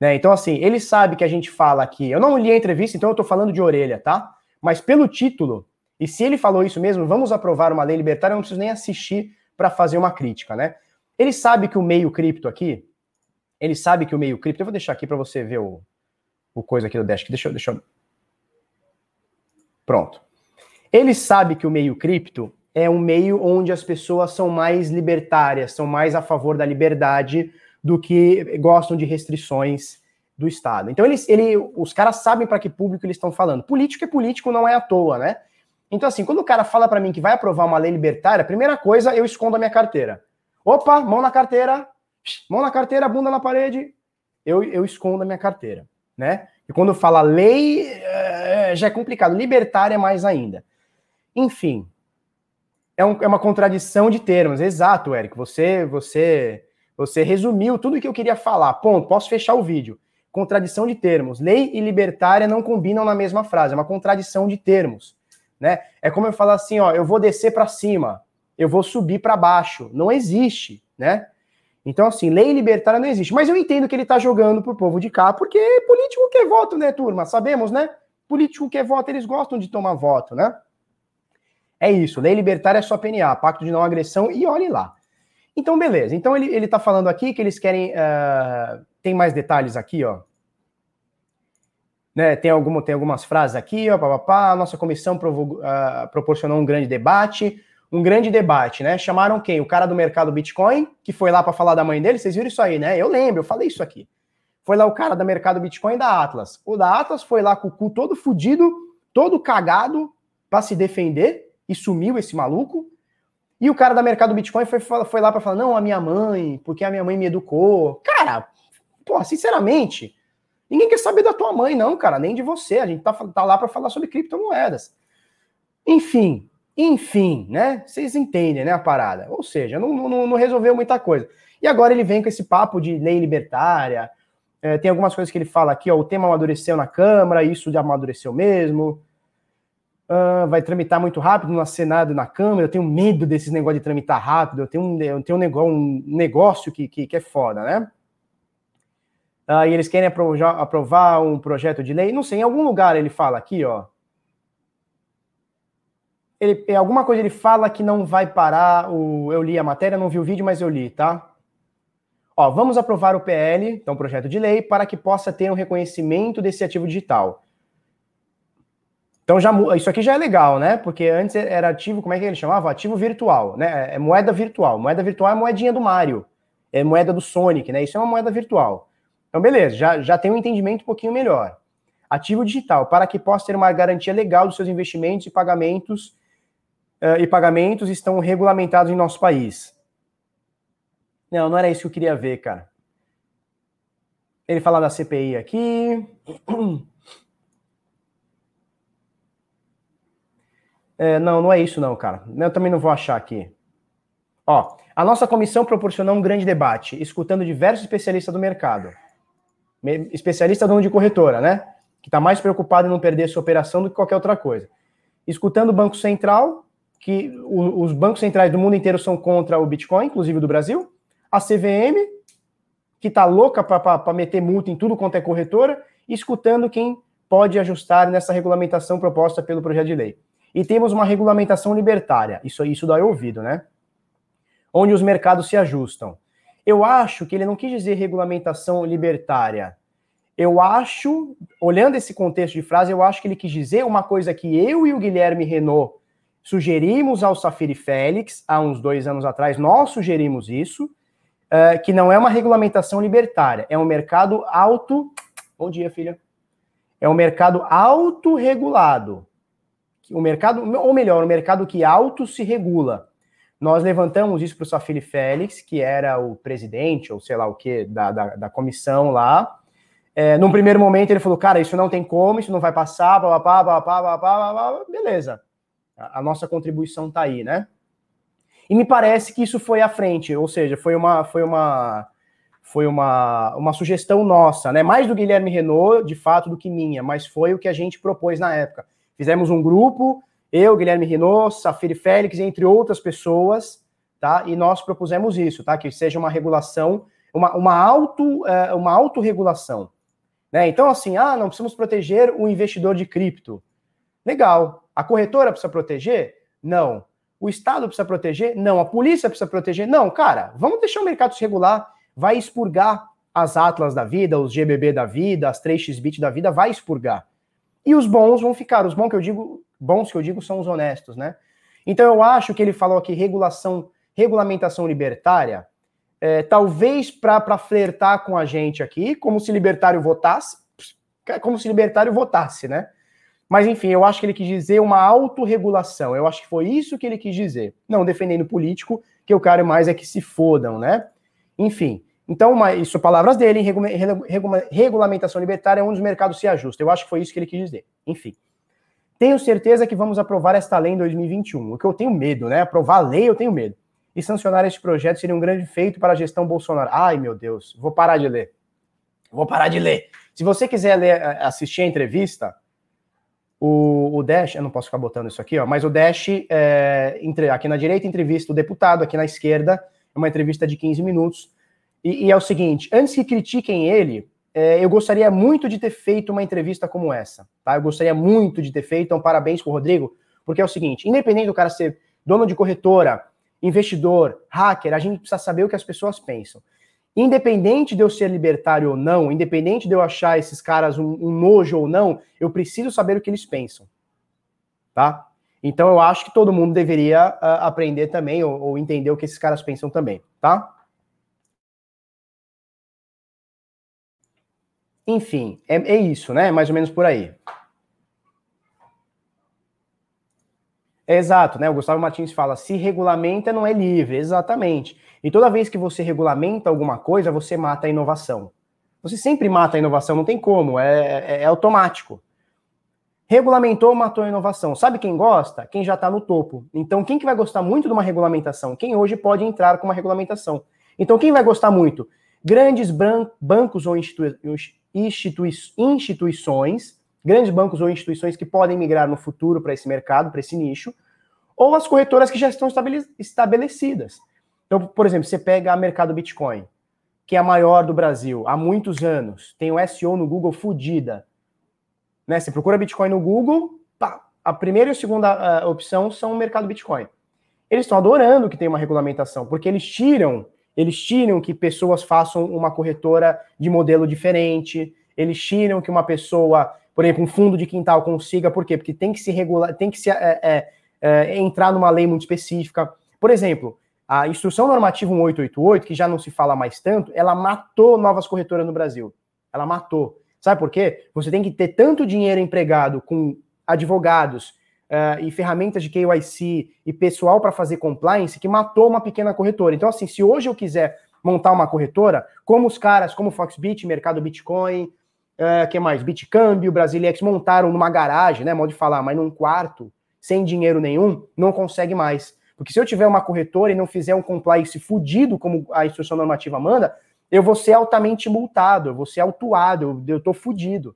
Né? Então, assim, ele sabe que a gente fala aqui. Eu não li a entrevista, então eu tô falando de orelha, tá? Mas pelo título, e se ele falou isso mesmo, vamos aprovar uma lei libertária, eu não preciso nem assistir para fazer uma crítica, né? Ele sabe que o meio cripto aqui, ele sabe que o meio cripto, eu vou deixar aqui para você ver o, o coisa aqui do Dash, deixa deixa. Pronto. Ele sabe que o meio cripto é um meio onde as pessoas são mais libertárias, são mais a favor da liberdade do que gostam de restrições do Estado. Então, eles, ele, os caras sabem para que público eles estão falando. Político é político, não é à toa, né? Então, assim, quando o cara fala para mim que vai aprovar uma lei libertária, primeira coisa, eu escondo a minha carteira. Opa, mão na carteira, mão na carteira, bunda na parede, eu, eu escondo a minha carteira, né? E quando fala lei, é, já é complicado. Libertária é mais ainda. Enfim, é, um, é, uma contradição de termos. Exato, Eric. Você, você, você resumiu tudo o que eu queria falar. Ponto. Posso fechar o vídeo. Contradição de termos. Lei e libertária não combinam na mesma frase. É uma contradição de termos. Né? É como eu falar assim, ó, eu vou descer para cima, eu vou subir para baixo. Não existe, né? Então, assim, lei libertária não existe. Mas eu entendo que ele está jogando pro povo de cá, porque político quer voto, né, turma? Sabemos, né? Político quer voto, eles gostam de tomar voto, né? É isso, lei libertária é só PNA, pacto de não agressão, e olhe lá. Então, beleza. Então, ele, ele tá falando aqui que eles querem. Uh, tem mais detalhes aqui, ó. Né, tem, alguma, tem algumas frases aqui, ó, papapá, nossa comissão provo, uh, proporcionou um grande debate, um grande debate, né? Chamaram quem? O cara do mercado Bitcoin, que foi lá para falar da mãe dele, vocês viram isso aí, né? Eu lembro, eu falei isso aqui. Foi lá o cara do mercado Bitcoin da Atlas. O da Atlas foi lá com o cu todo fudido, todo cagado para se defender, e sumiu esse maluco. E o cara da mercado Bitcoin foi, foi lá para falar: não, a minha mãe, porque a minha mãe me educou. Cara, pô, sinceramente, ninguém quer saber da tua mãe, não, cara, nem de você. A gente tá, tá lá para falar sobre criptomoedas. Enfim, enfim, né? Vocês entendem, né, a parada. Ou seja, não, não, não resolveu muita coisa. E agora ele vem com esse papo de lei libertária. É, tem algumas coisas que ele fala aqui, ó, o tema amadureceu na Câmara, isso já amadureceu mesmo. Uh, vai tramitar muito rápido no Senado e na Câmara. Eu tenho medo desses negócios de tramitar rápido. Eu tenho um, eu tenho um negócio, um negócio que, que, que é foda, né? Uh, e eles querem aprovar, aprovar um projeto de lei. Não sei, em algum lugar ele fala aqui, ó. Ele, em alguma coisa ele fala que não vai parar. O, eu li a matéria, não vi o vídeo, mas eu li, tá? Ó, vamos aprovar o PL, então projeto de lei, para que possa ter um reconhecimento desse ativo digital então já isso aqui já é legal, né? Porque antes era ativo, como é que ele chamava? Ativo virtual, né? É, moeda virtual. Moeda virtual é moedinha do Mario, é moeda do Sonic, né? Isso é uma moeda virtual. Então beleza, já, já tem um entendimento um pouquinho melhor. Ativo digital, para que possa ter uma garantia legal dos seus investimentos e pagamentos uh, e pagamentos estão regulamentados em nosso país. Não, não era isso que eu queria ver, cara. Ele fala da CPI aqui. É, não, não é isso não, cara. Eu também não vou achar aqui. Ó, a nossa comissão proporcionou um grande debate, escutando diversos especialistas do mercado. Especialista dono de corretora, né? Que está mais preocupado em não perder sua operação do que qualquer outra coisa. Escutando o Banco Central, que os bancos centrais do mundo inteiro são contra o Bitcoin, inclusive do Brasil. A CVM, que está louca para meter multa em tudo quanto é corretora. E escutando quem pode ajustar nessa regulamentação proposta pelo projeto de lei. E temos uma regulamentação libertária. Isso, isso dói ouvido, né? Onde os mercados se ajustam. Eu acho que ele não quis dizer regulamentação libertária. Eu acho, olhando esse contexto de frase, eu acho que ele quis dizer uma coisa que eu e o Guilherme Renault sugerimos ao Safiri Félix há uns dois anos atrás, nós sugerimos isso, uh, que não é uma regulamentação libertária, é um mercado auto. Bom dia, filha. É um mercado autorregulado. O mercado, ou melhor, o mercado que auto se regula. Nós levantamos isso para o Safiri Félix, que era o presidente, ou sei lá o que, da, da, da comissão lá. É, num primeiro momento ele falou, cara, isso não tem como, isso não vai passar, blá, blá, blá, blá, blá, blá, blá, beleza. A, a nossa contribuição está aí, né? E me parece que isso foi à frente, ou seja, foi uma, foi uma, foi uma, uma sugestão nossa, né? Mais do Guilherme Renault, de fato, do que minha, mas foi o que a gente propôs na época. Fizemos um grupo, eu, Guilherme Renault, Safiri Félix, entre outras pessoas, tá? E nós propusemos isso, tá? Que seja uma regulação, uma, uma, auto, é, uma autorregulação. Né? Então, assim, ah, não precisamos proteger o investidor de cripto. Legal. A corretora precisa proteger? Não. O Estado precisa proteger? Não. A polícia precisa proteger? Não. Cara, vamos deixar o mercado se regular. Vai expurgar as Atlas da vida, os GBB da vida, as 3xBit da vida, vai expurgar. E os bons vão ficar. Os bons que eu digo, bons que eu digo são os honestos, né? Então eu acho que ele falou aqui regulação, regulamentação libertária, é, talvez para flertar com a gente aqui, como se libertário votasse, como se libertário votasse, né? Mas enfim, eu acho que ele quis dizer uma autorregulação. Eu acho que foi isso que ele quis dizer. Não defendendo político, que eu quero mais é que se fodam, né? Enfim. Então, isso palavras dele, regula, regula, regulamentação libertária é onde os mercados se ajustam. Eu acho que foi isso que ele quis dizer. Enfim. Tenho certeza que vamos aprovar esta lei em 2021. O que eu tenho medo, né? Aprovar a lei, eu tenho medo. E sancionar este projeto seria um grande feito para a gestão Bolsonaro. Ai, meu Deus, vou parar de ler. Vou parar de ler. Se você quiser ler, assistir a entrevista, o, o Dash, eu não posso ficar botando isso aqui, ó, mas o Dash, é, entre, aqui na direita, entrevista o deputado, aqui na esquerda, é uma entrevista de 15 minutos. E, e é o seguinte: antes que critiquem ele, é, eu gostaria muito de ter feito uma entrevista como essa, tá? Eu gostaria muito de ter feito, então parabéns pro Rodrigo, porque é o seguinte: independente do cara ser dono de corretora, investidor, hacker, a gente precisa saber o que as pessoas pensam. Independente de eu ser libertário ou não, independente de eu achar esses caras um, um nojo ou não, eu preciso saber o que eles pensam. Tá? Então eu acho que todo mundo deveria uh, aprender também, ou, ou, entender o que esses caras pensam também, tá? Enfim, é, é isso, né? Mais ou menos por aí. Exato, né? O Gustavo Martins fala: se regulamenta, não é livre. Exatamente. E toda vez que você regulamenta alguma coisa, você mata a inovação. Você sempre mata a inovação, não tem como, é, é, é automático. Regulamentou, matou a inovação. Sabe quem gosta? Quem já está no topo. Então, quem que vai gostar muito de uma regulamentação? Quem hoje pode entrar com uma regulamentação. Então, quem vai gostar muito? Grandes bancos ou institui institui instituições grandes bancos ou instituições que podem migrar no futuro para esse mercado, para esse nicho, ou as corretoras que já estão estabelecidas. Então, por exemplo, você pega a Mercado Bitcoin, que é a maior do Brasil há muitos anos, tem o SEO no Google fodida. Né? Você procura Bitcoin no Google, pá, a primeira e a segunda uh, opção são o mercado Bitcoin. Eles estão adorando que tem uma regulamentação, porque eles tiram, eles tiram que pessoas façam uma corretora de modelo diferente, eles tiram que uma pessoa por exemplo, um fundo de quintal consiga, por quê? Porque tem que se regular, tem que se é, é, é, entrar numa lei muito específica. Por exemplo, a instrução normativa 1888, que já não se fala mais tanto, ela matou novas corretoras no Brasil. Ela matou. Sabe por quê? Você tem que ter tanto dinheiro empregado com advogados uh, e ferramentas de KYC e pessoal para fazer compliance que matou uma pequena corretora. Então, assim, se hoje eu quiser montar uma corretora, como os caras, como Foxbit, Mercado Bitcoin, uh, que mais? Bitcâmbio, Brasilex montaram numa garagem, né? Modo de falar, mas num quarto, sem dinheiro nenhum, não consegue mais. Porque se eu tiver uma corretora e não fizer um compliance fudido, como a instrução normativa manda, eu vou ser altamente multado, eu vou ser autuado, eu, eu tô fudido.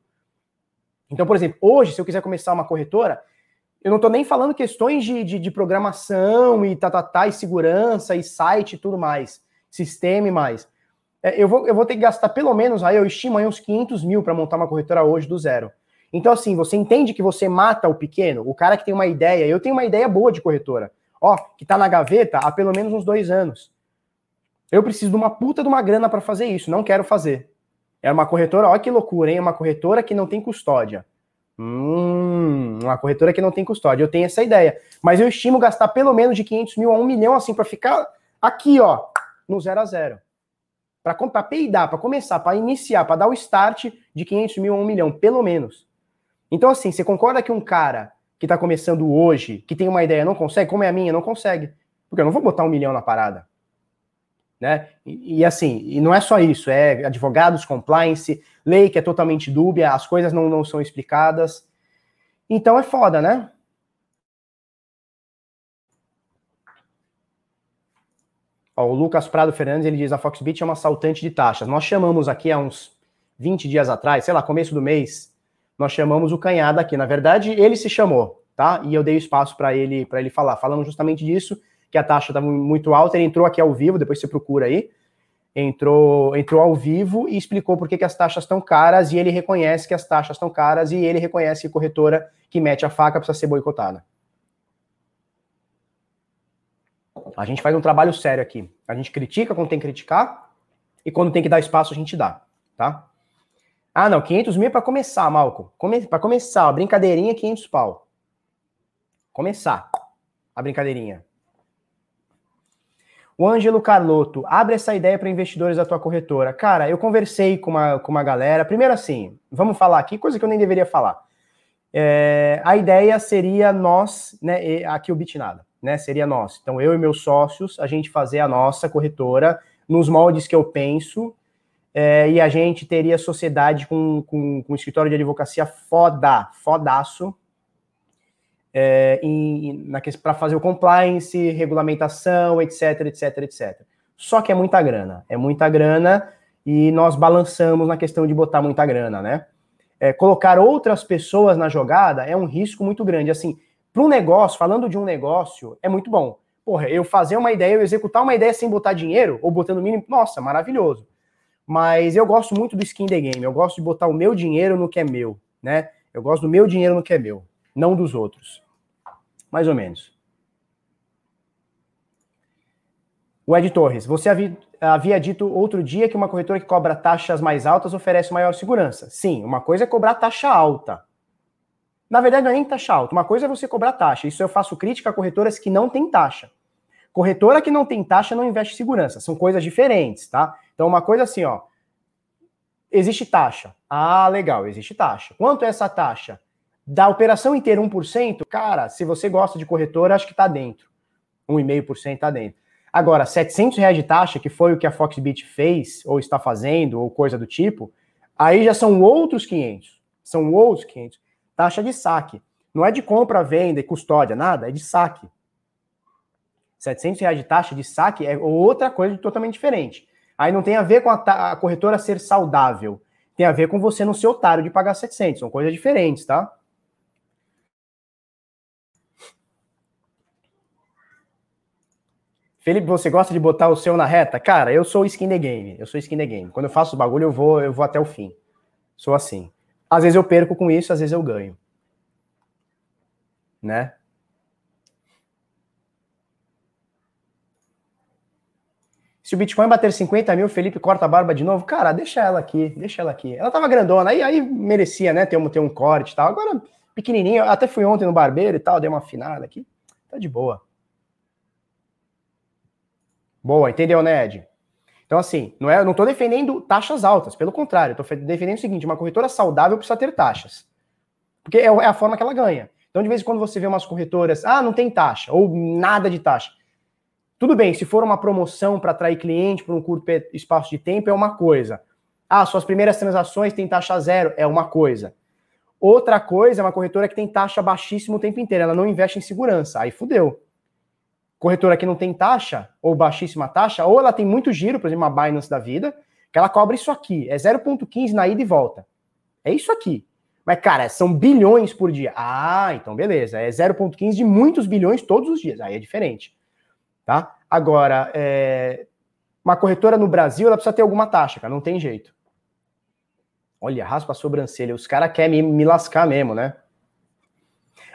Então, por exemplo, hoje, se eu quiser começar uma corretora, eu não estou nem falando questões de, de, de, programação e tá, tá, tá, e segurança e site e tudo mais, sistema e mais. É, eu, vou, eu vou ter que gastar pelo menos, aí eu estimo aí uns 500 mil para montar uma corretora hoje do zero. Então, assim, você entende que você mata o pequeno, o cara que tem uma ideia. Eu tenho uma ideia boa de corretora, ó, que tá na gaveta há pelo menos uns dois anos. Eu preciso de uma puta de uma grana para fazer isso, não quero fazer. É uma corretora, olha que loucura, hein? Uma corretora que não tem custódia. Hum, uma corretora que não tem custódia. Eu tenho essa ideia. Mas eu estimo gastar pelo menos de 500 mil a 1 milhão, assim, para ficar aqui, ó, no zero a zero. Para peidar, para começar, para iniciar, para dar o start de 500 mil a 1 milhão, pelo menos. Então, assim, você concorda que um cara que está começando hoje, que tem uma ideia, não consegue, como é a minha, não consegue? Porque eu não vou botar um milhão na parada. Né? E, e, assim, e não é só isso, é advogados, compliance, lei que é totalmente dúbia, as coisas não, não são explicadas. Então é foda, né? Ó, o Lucas Prado Fernandes, ele diz, a Foxbit é uma assaltante de taxas. Nós chamamos aqui há uns 20 dias atrás, sei lá, começo do mês, nós chamamos o Canhada aqui. Na verdade, ele se chamou, tá? E eu dei espaço para ele para ele falar. Falamos justamente disso, que a taxa estava muito alta. Ele entrou aqui ao vivo, depois você procura aí. Entrou, entrou ao vivo e explicou por que, que as taxas estão caras, e ele reconhece que as taxas estão caras, e ele reconhece que corretora que mete a faca precisa ser boicotada. A gente faz um trabalho sério aqui. A gente critica quando tem que criticar, e quando tem que dar espaço, a gente dá, tá? Ah, não, 500 mil é para começar, Malco. Come, para começar, a brincadeirinha, 500 pau. Começar a brincadeirinha. O Ângelo Carlotto, abre essa ideia para investidores da tua corretora. Cara, eu conversei com uma, com uma galera. Primeiro assim, vamos falar aqui, coisa que eu nem deveria falar. É, a ideia seria nós, né, aqui o Bitnada, né, seria nós. Então, eu e meus sócios, a gente fazer a nossa corretora nos moldes que eu penso, é, e a gente teria sociedade com, com, com um escritório de advocacia foda, fodaço, é, para fazer o compliance, regulamentação, etc, etc, etc. Só que é muita grana, é muita grana e nós balançamos na questão de botar muita grana, né? É, colocar outras pessoas na jogada é um risco muito grande. Assim, para um negócio, falando de um negócio, é muito bom. Porra, eu fazer uma ideia, eu executar uma ideia sem botar dinheiro, ou botando mínimo, nossa, maravilhoso. Mas eu gosto muito do skin the game. Eu gosto de botar o meu dinheiro no que é meu, né? Eu gosto do meu dinheiro no que é meu, não dos outros. Mais ou menos. O Ed Torres, você havia, dito outro dia que uma corretora que cobra taxas mais altas oferece maior segurança. Sim, uma coisa é cobrar taxa alta. Na verdade, não é nem taxa alta. Uma coisa é você cobrar taxa. Isso eu faço crítica a corretoras que não têm taxa. Corretora que não tem taxa não investe em segurança. São coisas diferentes, tá? Então, uma coisa assim, ó. Existe taxa. Ah, legal, existe taxa. Quanto é essa taxa? Da operação inteira 1%, cara, se você gosta de corretora, acho que tá dentro. 1,5% tá dentro. Agora, 700 reais de taxa, que foi o que a Foxbit fez, ou está fazendo, ou coisa do tipo, aí já são outros 500. São outros 500. Taxa de saque. Não é de compra, venda e custódia, nada, é de saque. 700 reais de taxa de saque é outra coisa totalmente diferente. Aí não tem a ver com a, a, corretora ser saudável. Tem a ver com você não ser otário de pagar 700. São coisas diferentes, tá? Felipe, você gosta de botar o seu na reta? Cara, eu sou skin the game. Eu sou skin the game. Quando eu faço o bagulho, eu vou, eu vou até o fim. Sou assim. Às vezes eu perco com isso, às vezes eu ganho. Né? Se o Bitcoin bater 50 mil, Felipe corta a barba de novo. Cara, deixa ela aqui, deixa ela aqui. Ela tava grandona, aí, aí merecia, né, ter um, ter um corte e tal. Agora, pequenininho, até fui ontem no barbeiro e tal, dei uma afinada aqui. Tá de boa. Boa, entendeu, Ned? Então, assim, não é, não tô defendendo taxas altas, pelo contrário, tô defendendo o seguinte: uma corretora saudável precisa ter taxas. Porque é, é a forma que ela ganha. Então, de vez em quando você vê umas corretoras, ah, não tem taxa, ou nada de taxa. Tudo bem, se for uma promoção para atrair cliente por um curto espaço de tempo, é uma coisa. Ah, suas primeiras transações têm taxa zero, é uma coisa. Outra coisa é uma corretora que tem taxa baixíssima o tempo inteiro, ela não investe em segurança, aí fudeu. Corretora que não tem taxa, ou baixíssima taxa, ou ela tem muito giro, por exemplo, uma Binance da vida, que ela cobra isso aqui, é 0,15 na ida e volta. É isso aqui. Mas, cara, são bilhões por dia. Ah, então beleza, é 0,15 de muitos bilhões todos os dias, aí é diferente. Tá? Agora, é, uma corretora no Brasil ela precisa ter alguma taxa, cara, não tem jeito. Olha, raspa a sobrancelha. Os caras querem me, me lascar mesmo, né?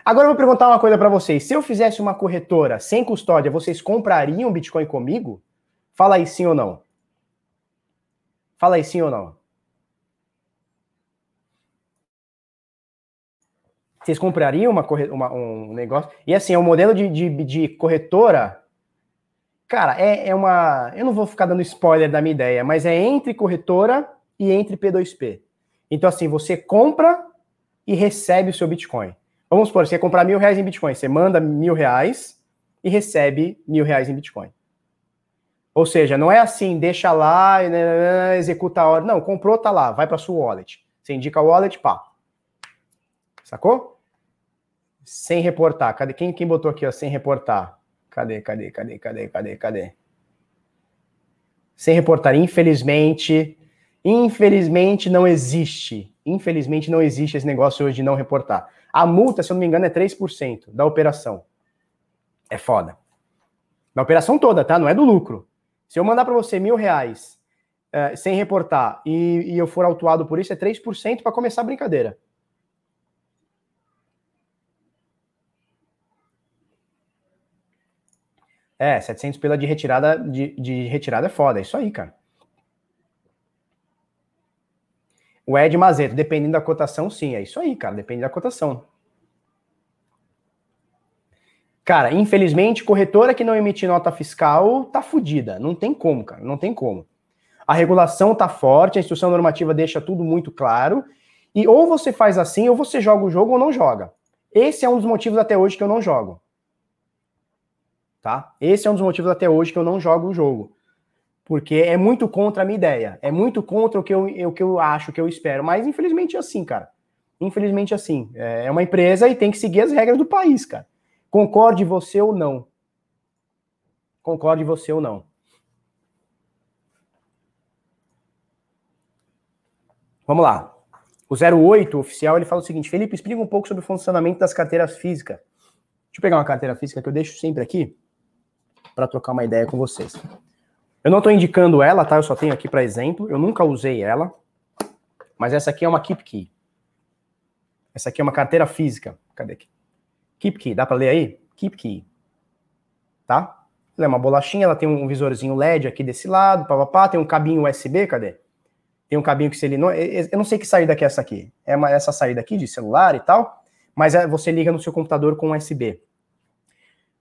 Agora eu vou perguntar uma coisa para vocês. Se eu fizesse uma corretora sem custódia, vocês comprariam Bitcoin comigo? Fala aí sim ou não. Fala aí sim ou não. Vocês comprariam uma, uma um negócio? E assim, é um modelo de, de, de corretora. Cara, é, é uma. Eu não vou ficar dando spoiler da minha ideia, mas é entre corretora e entre P2P. Então, assim, você compra e recebe o seu Bitcoin. Vamos supor, você quer comprar mil reais em Bitcoin, você manda mil reais e recebe mil reais em Bitcoin. Ou seja, não é assim, deixa lá, né, né, né, executa a hora. Não, comprou, tá lá, vai para sua wallet. Você indica a wallet, pá. Sacou? Sem reportar. Cadê quem, quem botou aqui, ó, sem reportar? Cadê, cadê, cadê, cadê, cadê, cadê? Sem reportar, infelizmente, infelizmente não existe. Infelizmente não existe esse negócio hoje de não reportar. A multa, se eu não me engano, é 3% da operação. É foda. Da operação toda, tá? Não é do lucro. Se eu mandar para você mil reais é, sem reportar e, e, eu for autuado por isso, é 3% para começar a brincadeira. É, 700 pela de retirada de, de retirada é foda, é isso aí, cara. O Ed Mazeto, dependendo da cotação, sim, é isso aí, cara, depende da cotação. Cara, infelizmente, corretora que não emitir nota fiscal tá fodida. Não tem como, cara, não tem como. A regulação tá forte, a instrução normativa deixa tudo muito claro. E ou você faz assim, ou você joga o jogo ou não joga. Esse é um dos motivos até hoje que eu não jogo. Tá? Esse é um dos motivos até hoje que eu não jogo o jogo porque é muito contra a minha ideia, é muito contra o que eu, o que eu acho, o que eu espero, mas infelizmente é assim, cara. Infelizmente é assim. É uma empresa e tem que seguir as regras do país, cara. Concorde você ou não. Concorde você ou não. Vamos lá. O 08 oficial ele fala o seguinte: Felipe, explica um pouco sobre o funcionamento das carteiras físicas. Deixa eu pegar uma carteira física que eu deixo sempre aqui para trocar uma ideia com vocês. Eu não estou indicando ela, tá? Eu só tenho aqui para exemplo. Eu nunca usei ela. Mas essa aqui é uma Keep Key. Essa aqui é uma carteira física. Cadê aqui? Keep Key. Dá para ler aí? Keep Key. Tá? Ela é uma bolachinha, ela tem um visorzinho LED aqui desse lado, papapá, tem um cabinho USB, cadê? Tem um cabinho que se ele não, eu não sei que saída que é essa aqui. É uma, essa saída aqui de celular e tal, mas é, você liga no seu computador com USB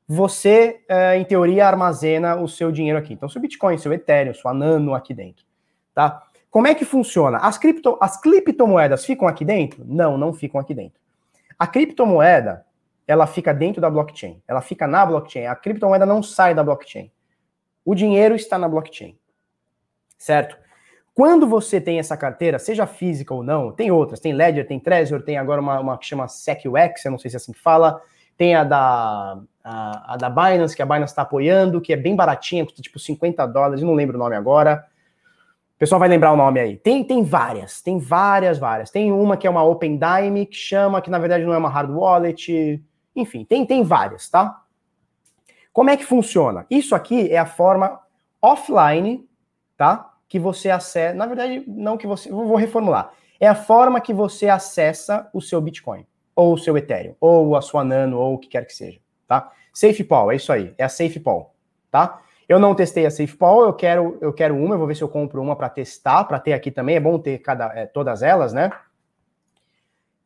você, é, em teoria, armazena o seu dinheiro aqui. Então, seu Bitcoin, seu Ethereum, sua Nano aqui dentro, tá? Como é que funciona? As, cripto, as criptomoedas ficam aqui dentro? Não, não ficam aqui dentro. A criptomoeda, ela fica dentro da blockchain. Ela fica na blockchain. A criptomoeda não sai da blockchain. O dinheiro está na blockchain. Certo? Quando você tem essa carteira, seja física ou não, tem outras, tem Ledger, tem Trezor, tem agora uma, uma que chama SecUX, eu não sei se é assim que fala, tem a da, a, a da Binance, que a Binance está apoiando, que é bem baratinha, custa tipo 50 dólares, não lembro o nome agora. O pessoal vai lembrar o nome aí. Tem, tem várias, tem várias, várias. Tem uma que é uma Open Dime, que chama, que na verdade não é uma hard wallet. Enfim, tem, tem várias, tá? Como é que funciona? Isso aqui é a forma offline, tá? Que você acessa. Na verdade, não que você. Vou reformular. É a forma que você acessa o seu Bitcoin ou o seu Ethereum, ou a sua Nano, ou o que quer que seja, tá? SafePol, é isso aí, é a SafePol, tá? Eu não testei a SafePol, eu quero, eu quero uma, eu vou ver se eu compro uma para testar, para ter aqui também, é bom ter cada, é, todas elas, né?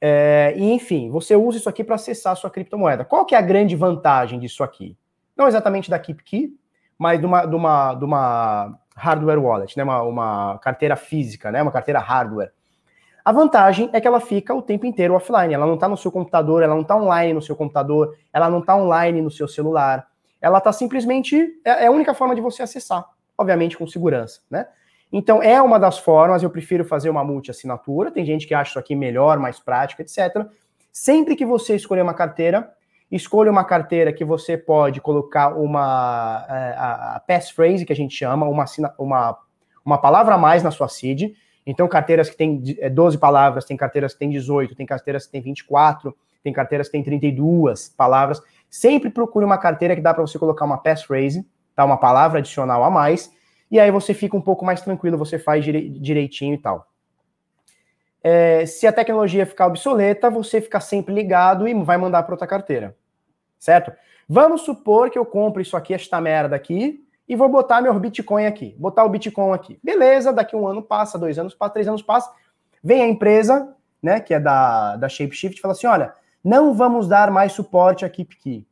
É, e enfim, você usa isso aqui para acessar a sua criptomoeda. Qual que é a grande vantagem disso aqui? Não exatamente da KeepKey, mas de uma, de uma, de uma hardware wallet, né? Uma, uma carteira física, né? Uma carteira hardware. A vantagem é que ela fica o tempo inteiro offline. Ela não está no seu computador, ela não está online no seu computador, ela não está online no seu celular. Ela está simplesmente. É, é a única forma de você acessar, obviamente com segurança, né? Então é uma das formas. Eu prefiro fazer uma multi-assinatura. Tem gente que acha isso aqui melhor, mais prático, etc. Sempre que você escolher uma carteira, escolha uma carteira que você pode colocar uma é, a, a passphrase que a gente chama, uma, uma, uma palavra a mais na sua seed então, carteiras que têm 12 é, palavras, tem carteiras que têm 18, tem carteiras que têm 24, tem carteiras que têm 32 palavras. Sempre procure uma carteira que dá para você colocar uma passphrase, tá? uma palavra adicional a mais, e aí você fica um pouco mais tranquilo, você faz direitinho e tal. é, se a tecnologia ficar obsoleta, você fica sempre ligado e vai mandar para outra carteira. Certo? Vamos supor que eu compro isso aqui, esta merda aqui, e vou botar meu Bitcoin aqui. Botar o Bitcoin aqui. Beleza, daqui um ano passa, dois anos passa, três anos passa. Vem a empresa, né, que é da, da ShapeShift, e fala assim: olha, não vamos dar mais suporte a KeepKey.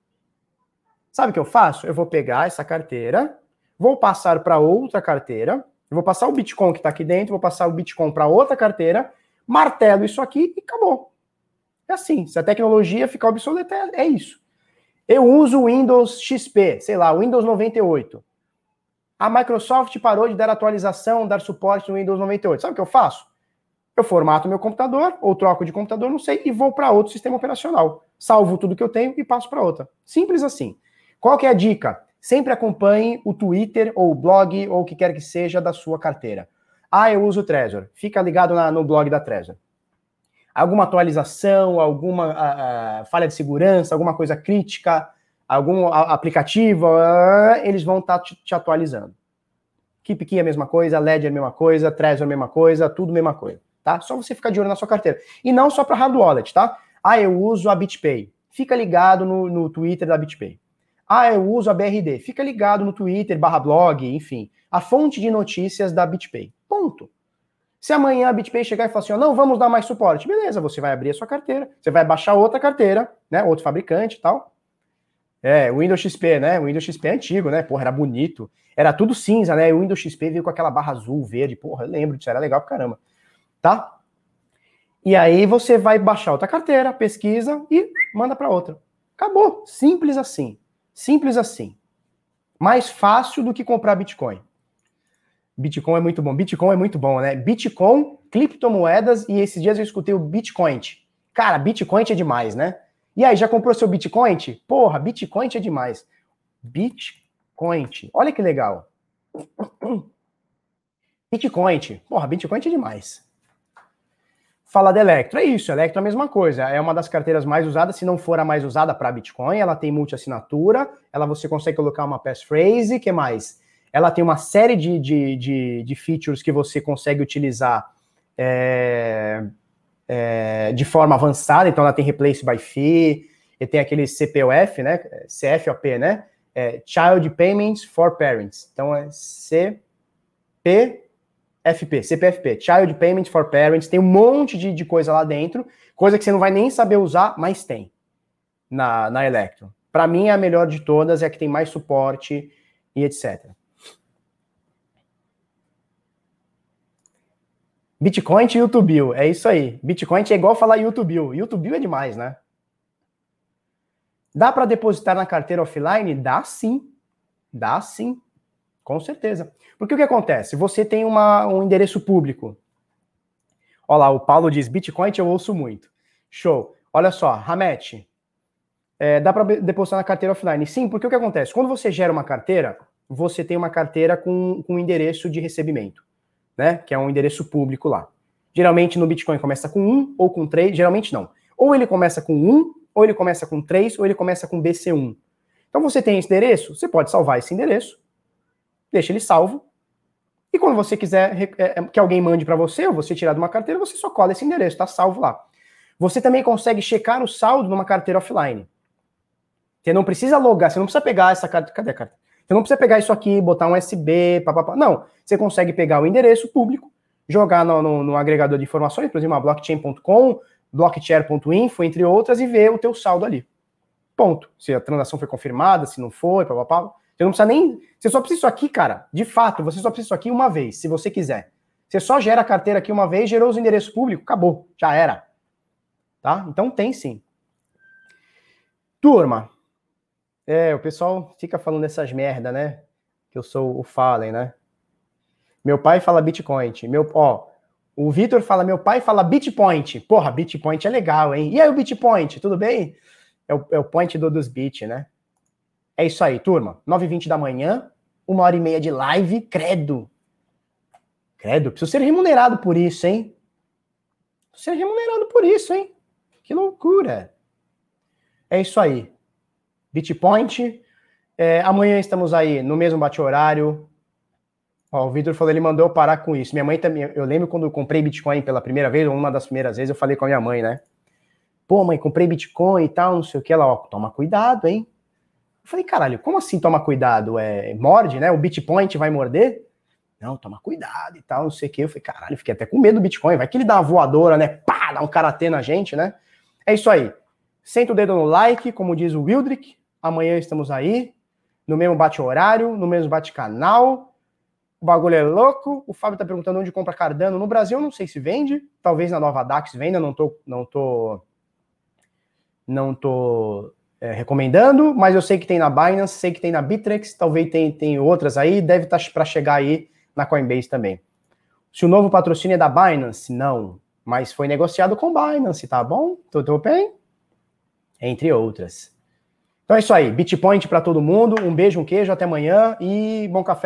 Sabe o que eu faço? Eu vou pegar essa carteira, vou passar para outra carteira, vou passar o Bitcoin que está aqui dentro, vou passar o Bitcoin para outra carteira, martelo isso aqui e acabou. É assim, se a tecnologia ficar obsoleta, é, é isso. Eu uso Windows XP, sei lá, Windows 98. A Microsoft parou de dar atualização, dar suporte no Windows 98. Sabe o que eu faço? Eu formato meu computador, ou troco de computador, não sei, e vou para outro sistema operacional. Salvo tudo que eu tenho e passo para outra. Simples assim. Qual que é a dica? Sempre acompanhe o Twitter ou o blog ou o que quer que seja da sua carteira. Ah, eu uso o Trezor. Fica ligado na, no blog da Trezor. Alguma atualização, alguma uh, falha de segurança, alguma coisa crítica, algum aplicativo, uh, eles vão estar tá te, te, atualizando. KeepKey é a mesma coisa, Ledger é a mesma coisa, Trezor é a mesma coisa, tudo a mesma coisa, tá? Só você ficar de olho na sua carteira. E não só para hard wallet, tá? Ah, eu uso a BitPay. Fica ligado no, no Twitter da BitPay. Ah, eu uso a BRD. Fica ligado no Twitter, barra blog, enfim. A fonte de notícias da BitPay. Ponto. Se amanhã a BitPay chegar e falar assim, não, vamos dar mais suporte, beleza, você vai abrir a sua carteira, você vai baixar outra carteira, né, outro fabricante e tal. É, o Windows XP, né, o Windows XP é antigo, né, porra, era bonito, era tudo cinza, né, o Windows XP veio com aquela barra azul, verde, porra, eu lembro disso, era legal pra caramba, tá? E aí você vai baixar outra carteira, pesquisa e manda para outra. Acabou, simples assim. Simples assim. Mais fácil do que comprar Bitcoin. Bitcoin é muito bom. Bitcoin é muito bom, né? Bitcoin, criptomoedas e esses dias eu escutei o Bitcoin. Cara, Bitcoin é demais, né? E aí, já comprou seu Bitcoin? Porra, Bitcoin é demais. Bitcoin. Olha que legal. Bitcoin. Porra, Bitcoin é demais falar da Electro. É isso, Electro é a mesma coisa. É uma das carteiras mais usadas, se não for a mais usada para Bitcoin. Ela tem multi-assinatura, ela você consegue colocar uma passphrase, que mais? Ela tem uma série de, de, de, de features que você consegue utilizar é, é, de forma avançada. Então, ela tem replace by fee, e tem aquele CPOF, né? CFOP, né? É, Child Payments for Parents. Então, é CP FP, CPFP, Child Payment for Parents, tem um monte de, de coisa lá dentro, coisa que você não vai nem saber usar, mas tem na, na Electro. Para mim, a melhor de todas é a que tem mais suporte e etc. Bitcoin e YouTube, é isso aí. Bitcoin é igual falar YouTube. YouTube é demais, né? Dá para depositar na carteira offline? Dá sim. Dá sim. Com certeza. Porque o que acontece? Você tem uma, um endereço público. Olha lá, o Paulo diz: Bitcoin eu ouço muito. Show. Olha só, Hamet, é, dá para depositar na carteira offline? Sim, porque o que acontece? Quando você gera uma carteira, você tem uma carteira com, com um endereço de recebimento, né? Que é um endereço público lá. Geralmente no Bitcoin começa com um ou com três, geralmente não. Ou ele começa com um, ou ele começa com três, ou ele começa com BC1. Então você tem esse endereço, você pode salvar esse endereço deixa ele salvo. E quando você quiser é, é, que alguém mande para você, ou você tirar de uma carteira, você só cola esse endereço, está salvo lá. Você também consegue checar o saldo numa carteira offline. Você não precisa logar, você não precisa pegar essa carteira. Cadê a carteira? Você não precisa pegar isso aqui, botar um USB, papapá. Não. Você consegue pegar o endereço público, jogar no, no, no agregador de informações, por exemplo, blockchain.com, blockchair.info, entre outras, e ver o teu saldo ali. Ponto. Se a transação foi confirmada, se não foi, papapá. Você não precisa nem. Você só precisa isso aqui, cara. De fato, você só precisa isso aqui uma vez, se você quiser. Você só gera a carteira aqui uma vez, gerou os endereços públicos, acabou. Já era. Tá? Então tem sim. Turma. É, o pessoal fica falando essas merda, né? Que eu sou o Fallen, né? Meu pai fala Bitcoin. Meu, ó, o Vitor fala, meu pai fala Bitpoint. Porra, Bitpoint é legal, hein? E aí o Bitpoint, tudo bem? É o, é o point do, dos bit, né? É isso aí, turma. 9h20 da manhã, uma hora e meia de live, credo. Credo, preciso ser remunerado por isso, hein? Preciso ser remunerado por isso, hein? Que loucura. É isso aí. Bitpoint. É, amanhã estamos aí no mesmo bate-horário. O Vitor falou, ele mandou eu parar com isso. Minha mãe também, eu lembro quando eu comprei Bitcoin pela primeira vez, ou uma das primeiras vezes, eu falei com a minha mãe, né? Pô, mãe, comprei Bitcoin e tal, não sei o que. Ela, ó, toma cuidado, hein? Eu falei, caralho, como assim toma cuidado? É, morde, né? O Bitcoin vai morder? Não, toma cuidado e tal, não sei o que. Eu falei, caralho, fiquei até com medo do Bitcoin. Vai que ele dá uma voadora, né? Pá, dá um karatê na gente, né? É isso aí. Senta o dedo no like, como diz o Wildrick. Amanhã estamos aí, no mesmo bate-horário, no mesmo bate-canal. O bagulho é louco. O Fábio tá perguntando onde compra Cardano. No Brasil, não sei se vende. Talvez na nova DAX venda. Não tô, não tô, não tô é, recomendando, mas eu sei que tem na Binance, sei que tem na Bittrex, talvez tem, tem outras aí. Deve estar tá para chegar aí na Coinbase também. Se o novo patrocínio é da Binance, não. Mas foi negociado com Binance, tá bom? Tudo bem? Entre outras. Então é isso aí. Bitpoint para todo mundo. Um beijo, um queijo, até amanhã e bom café para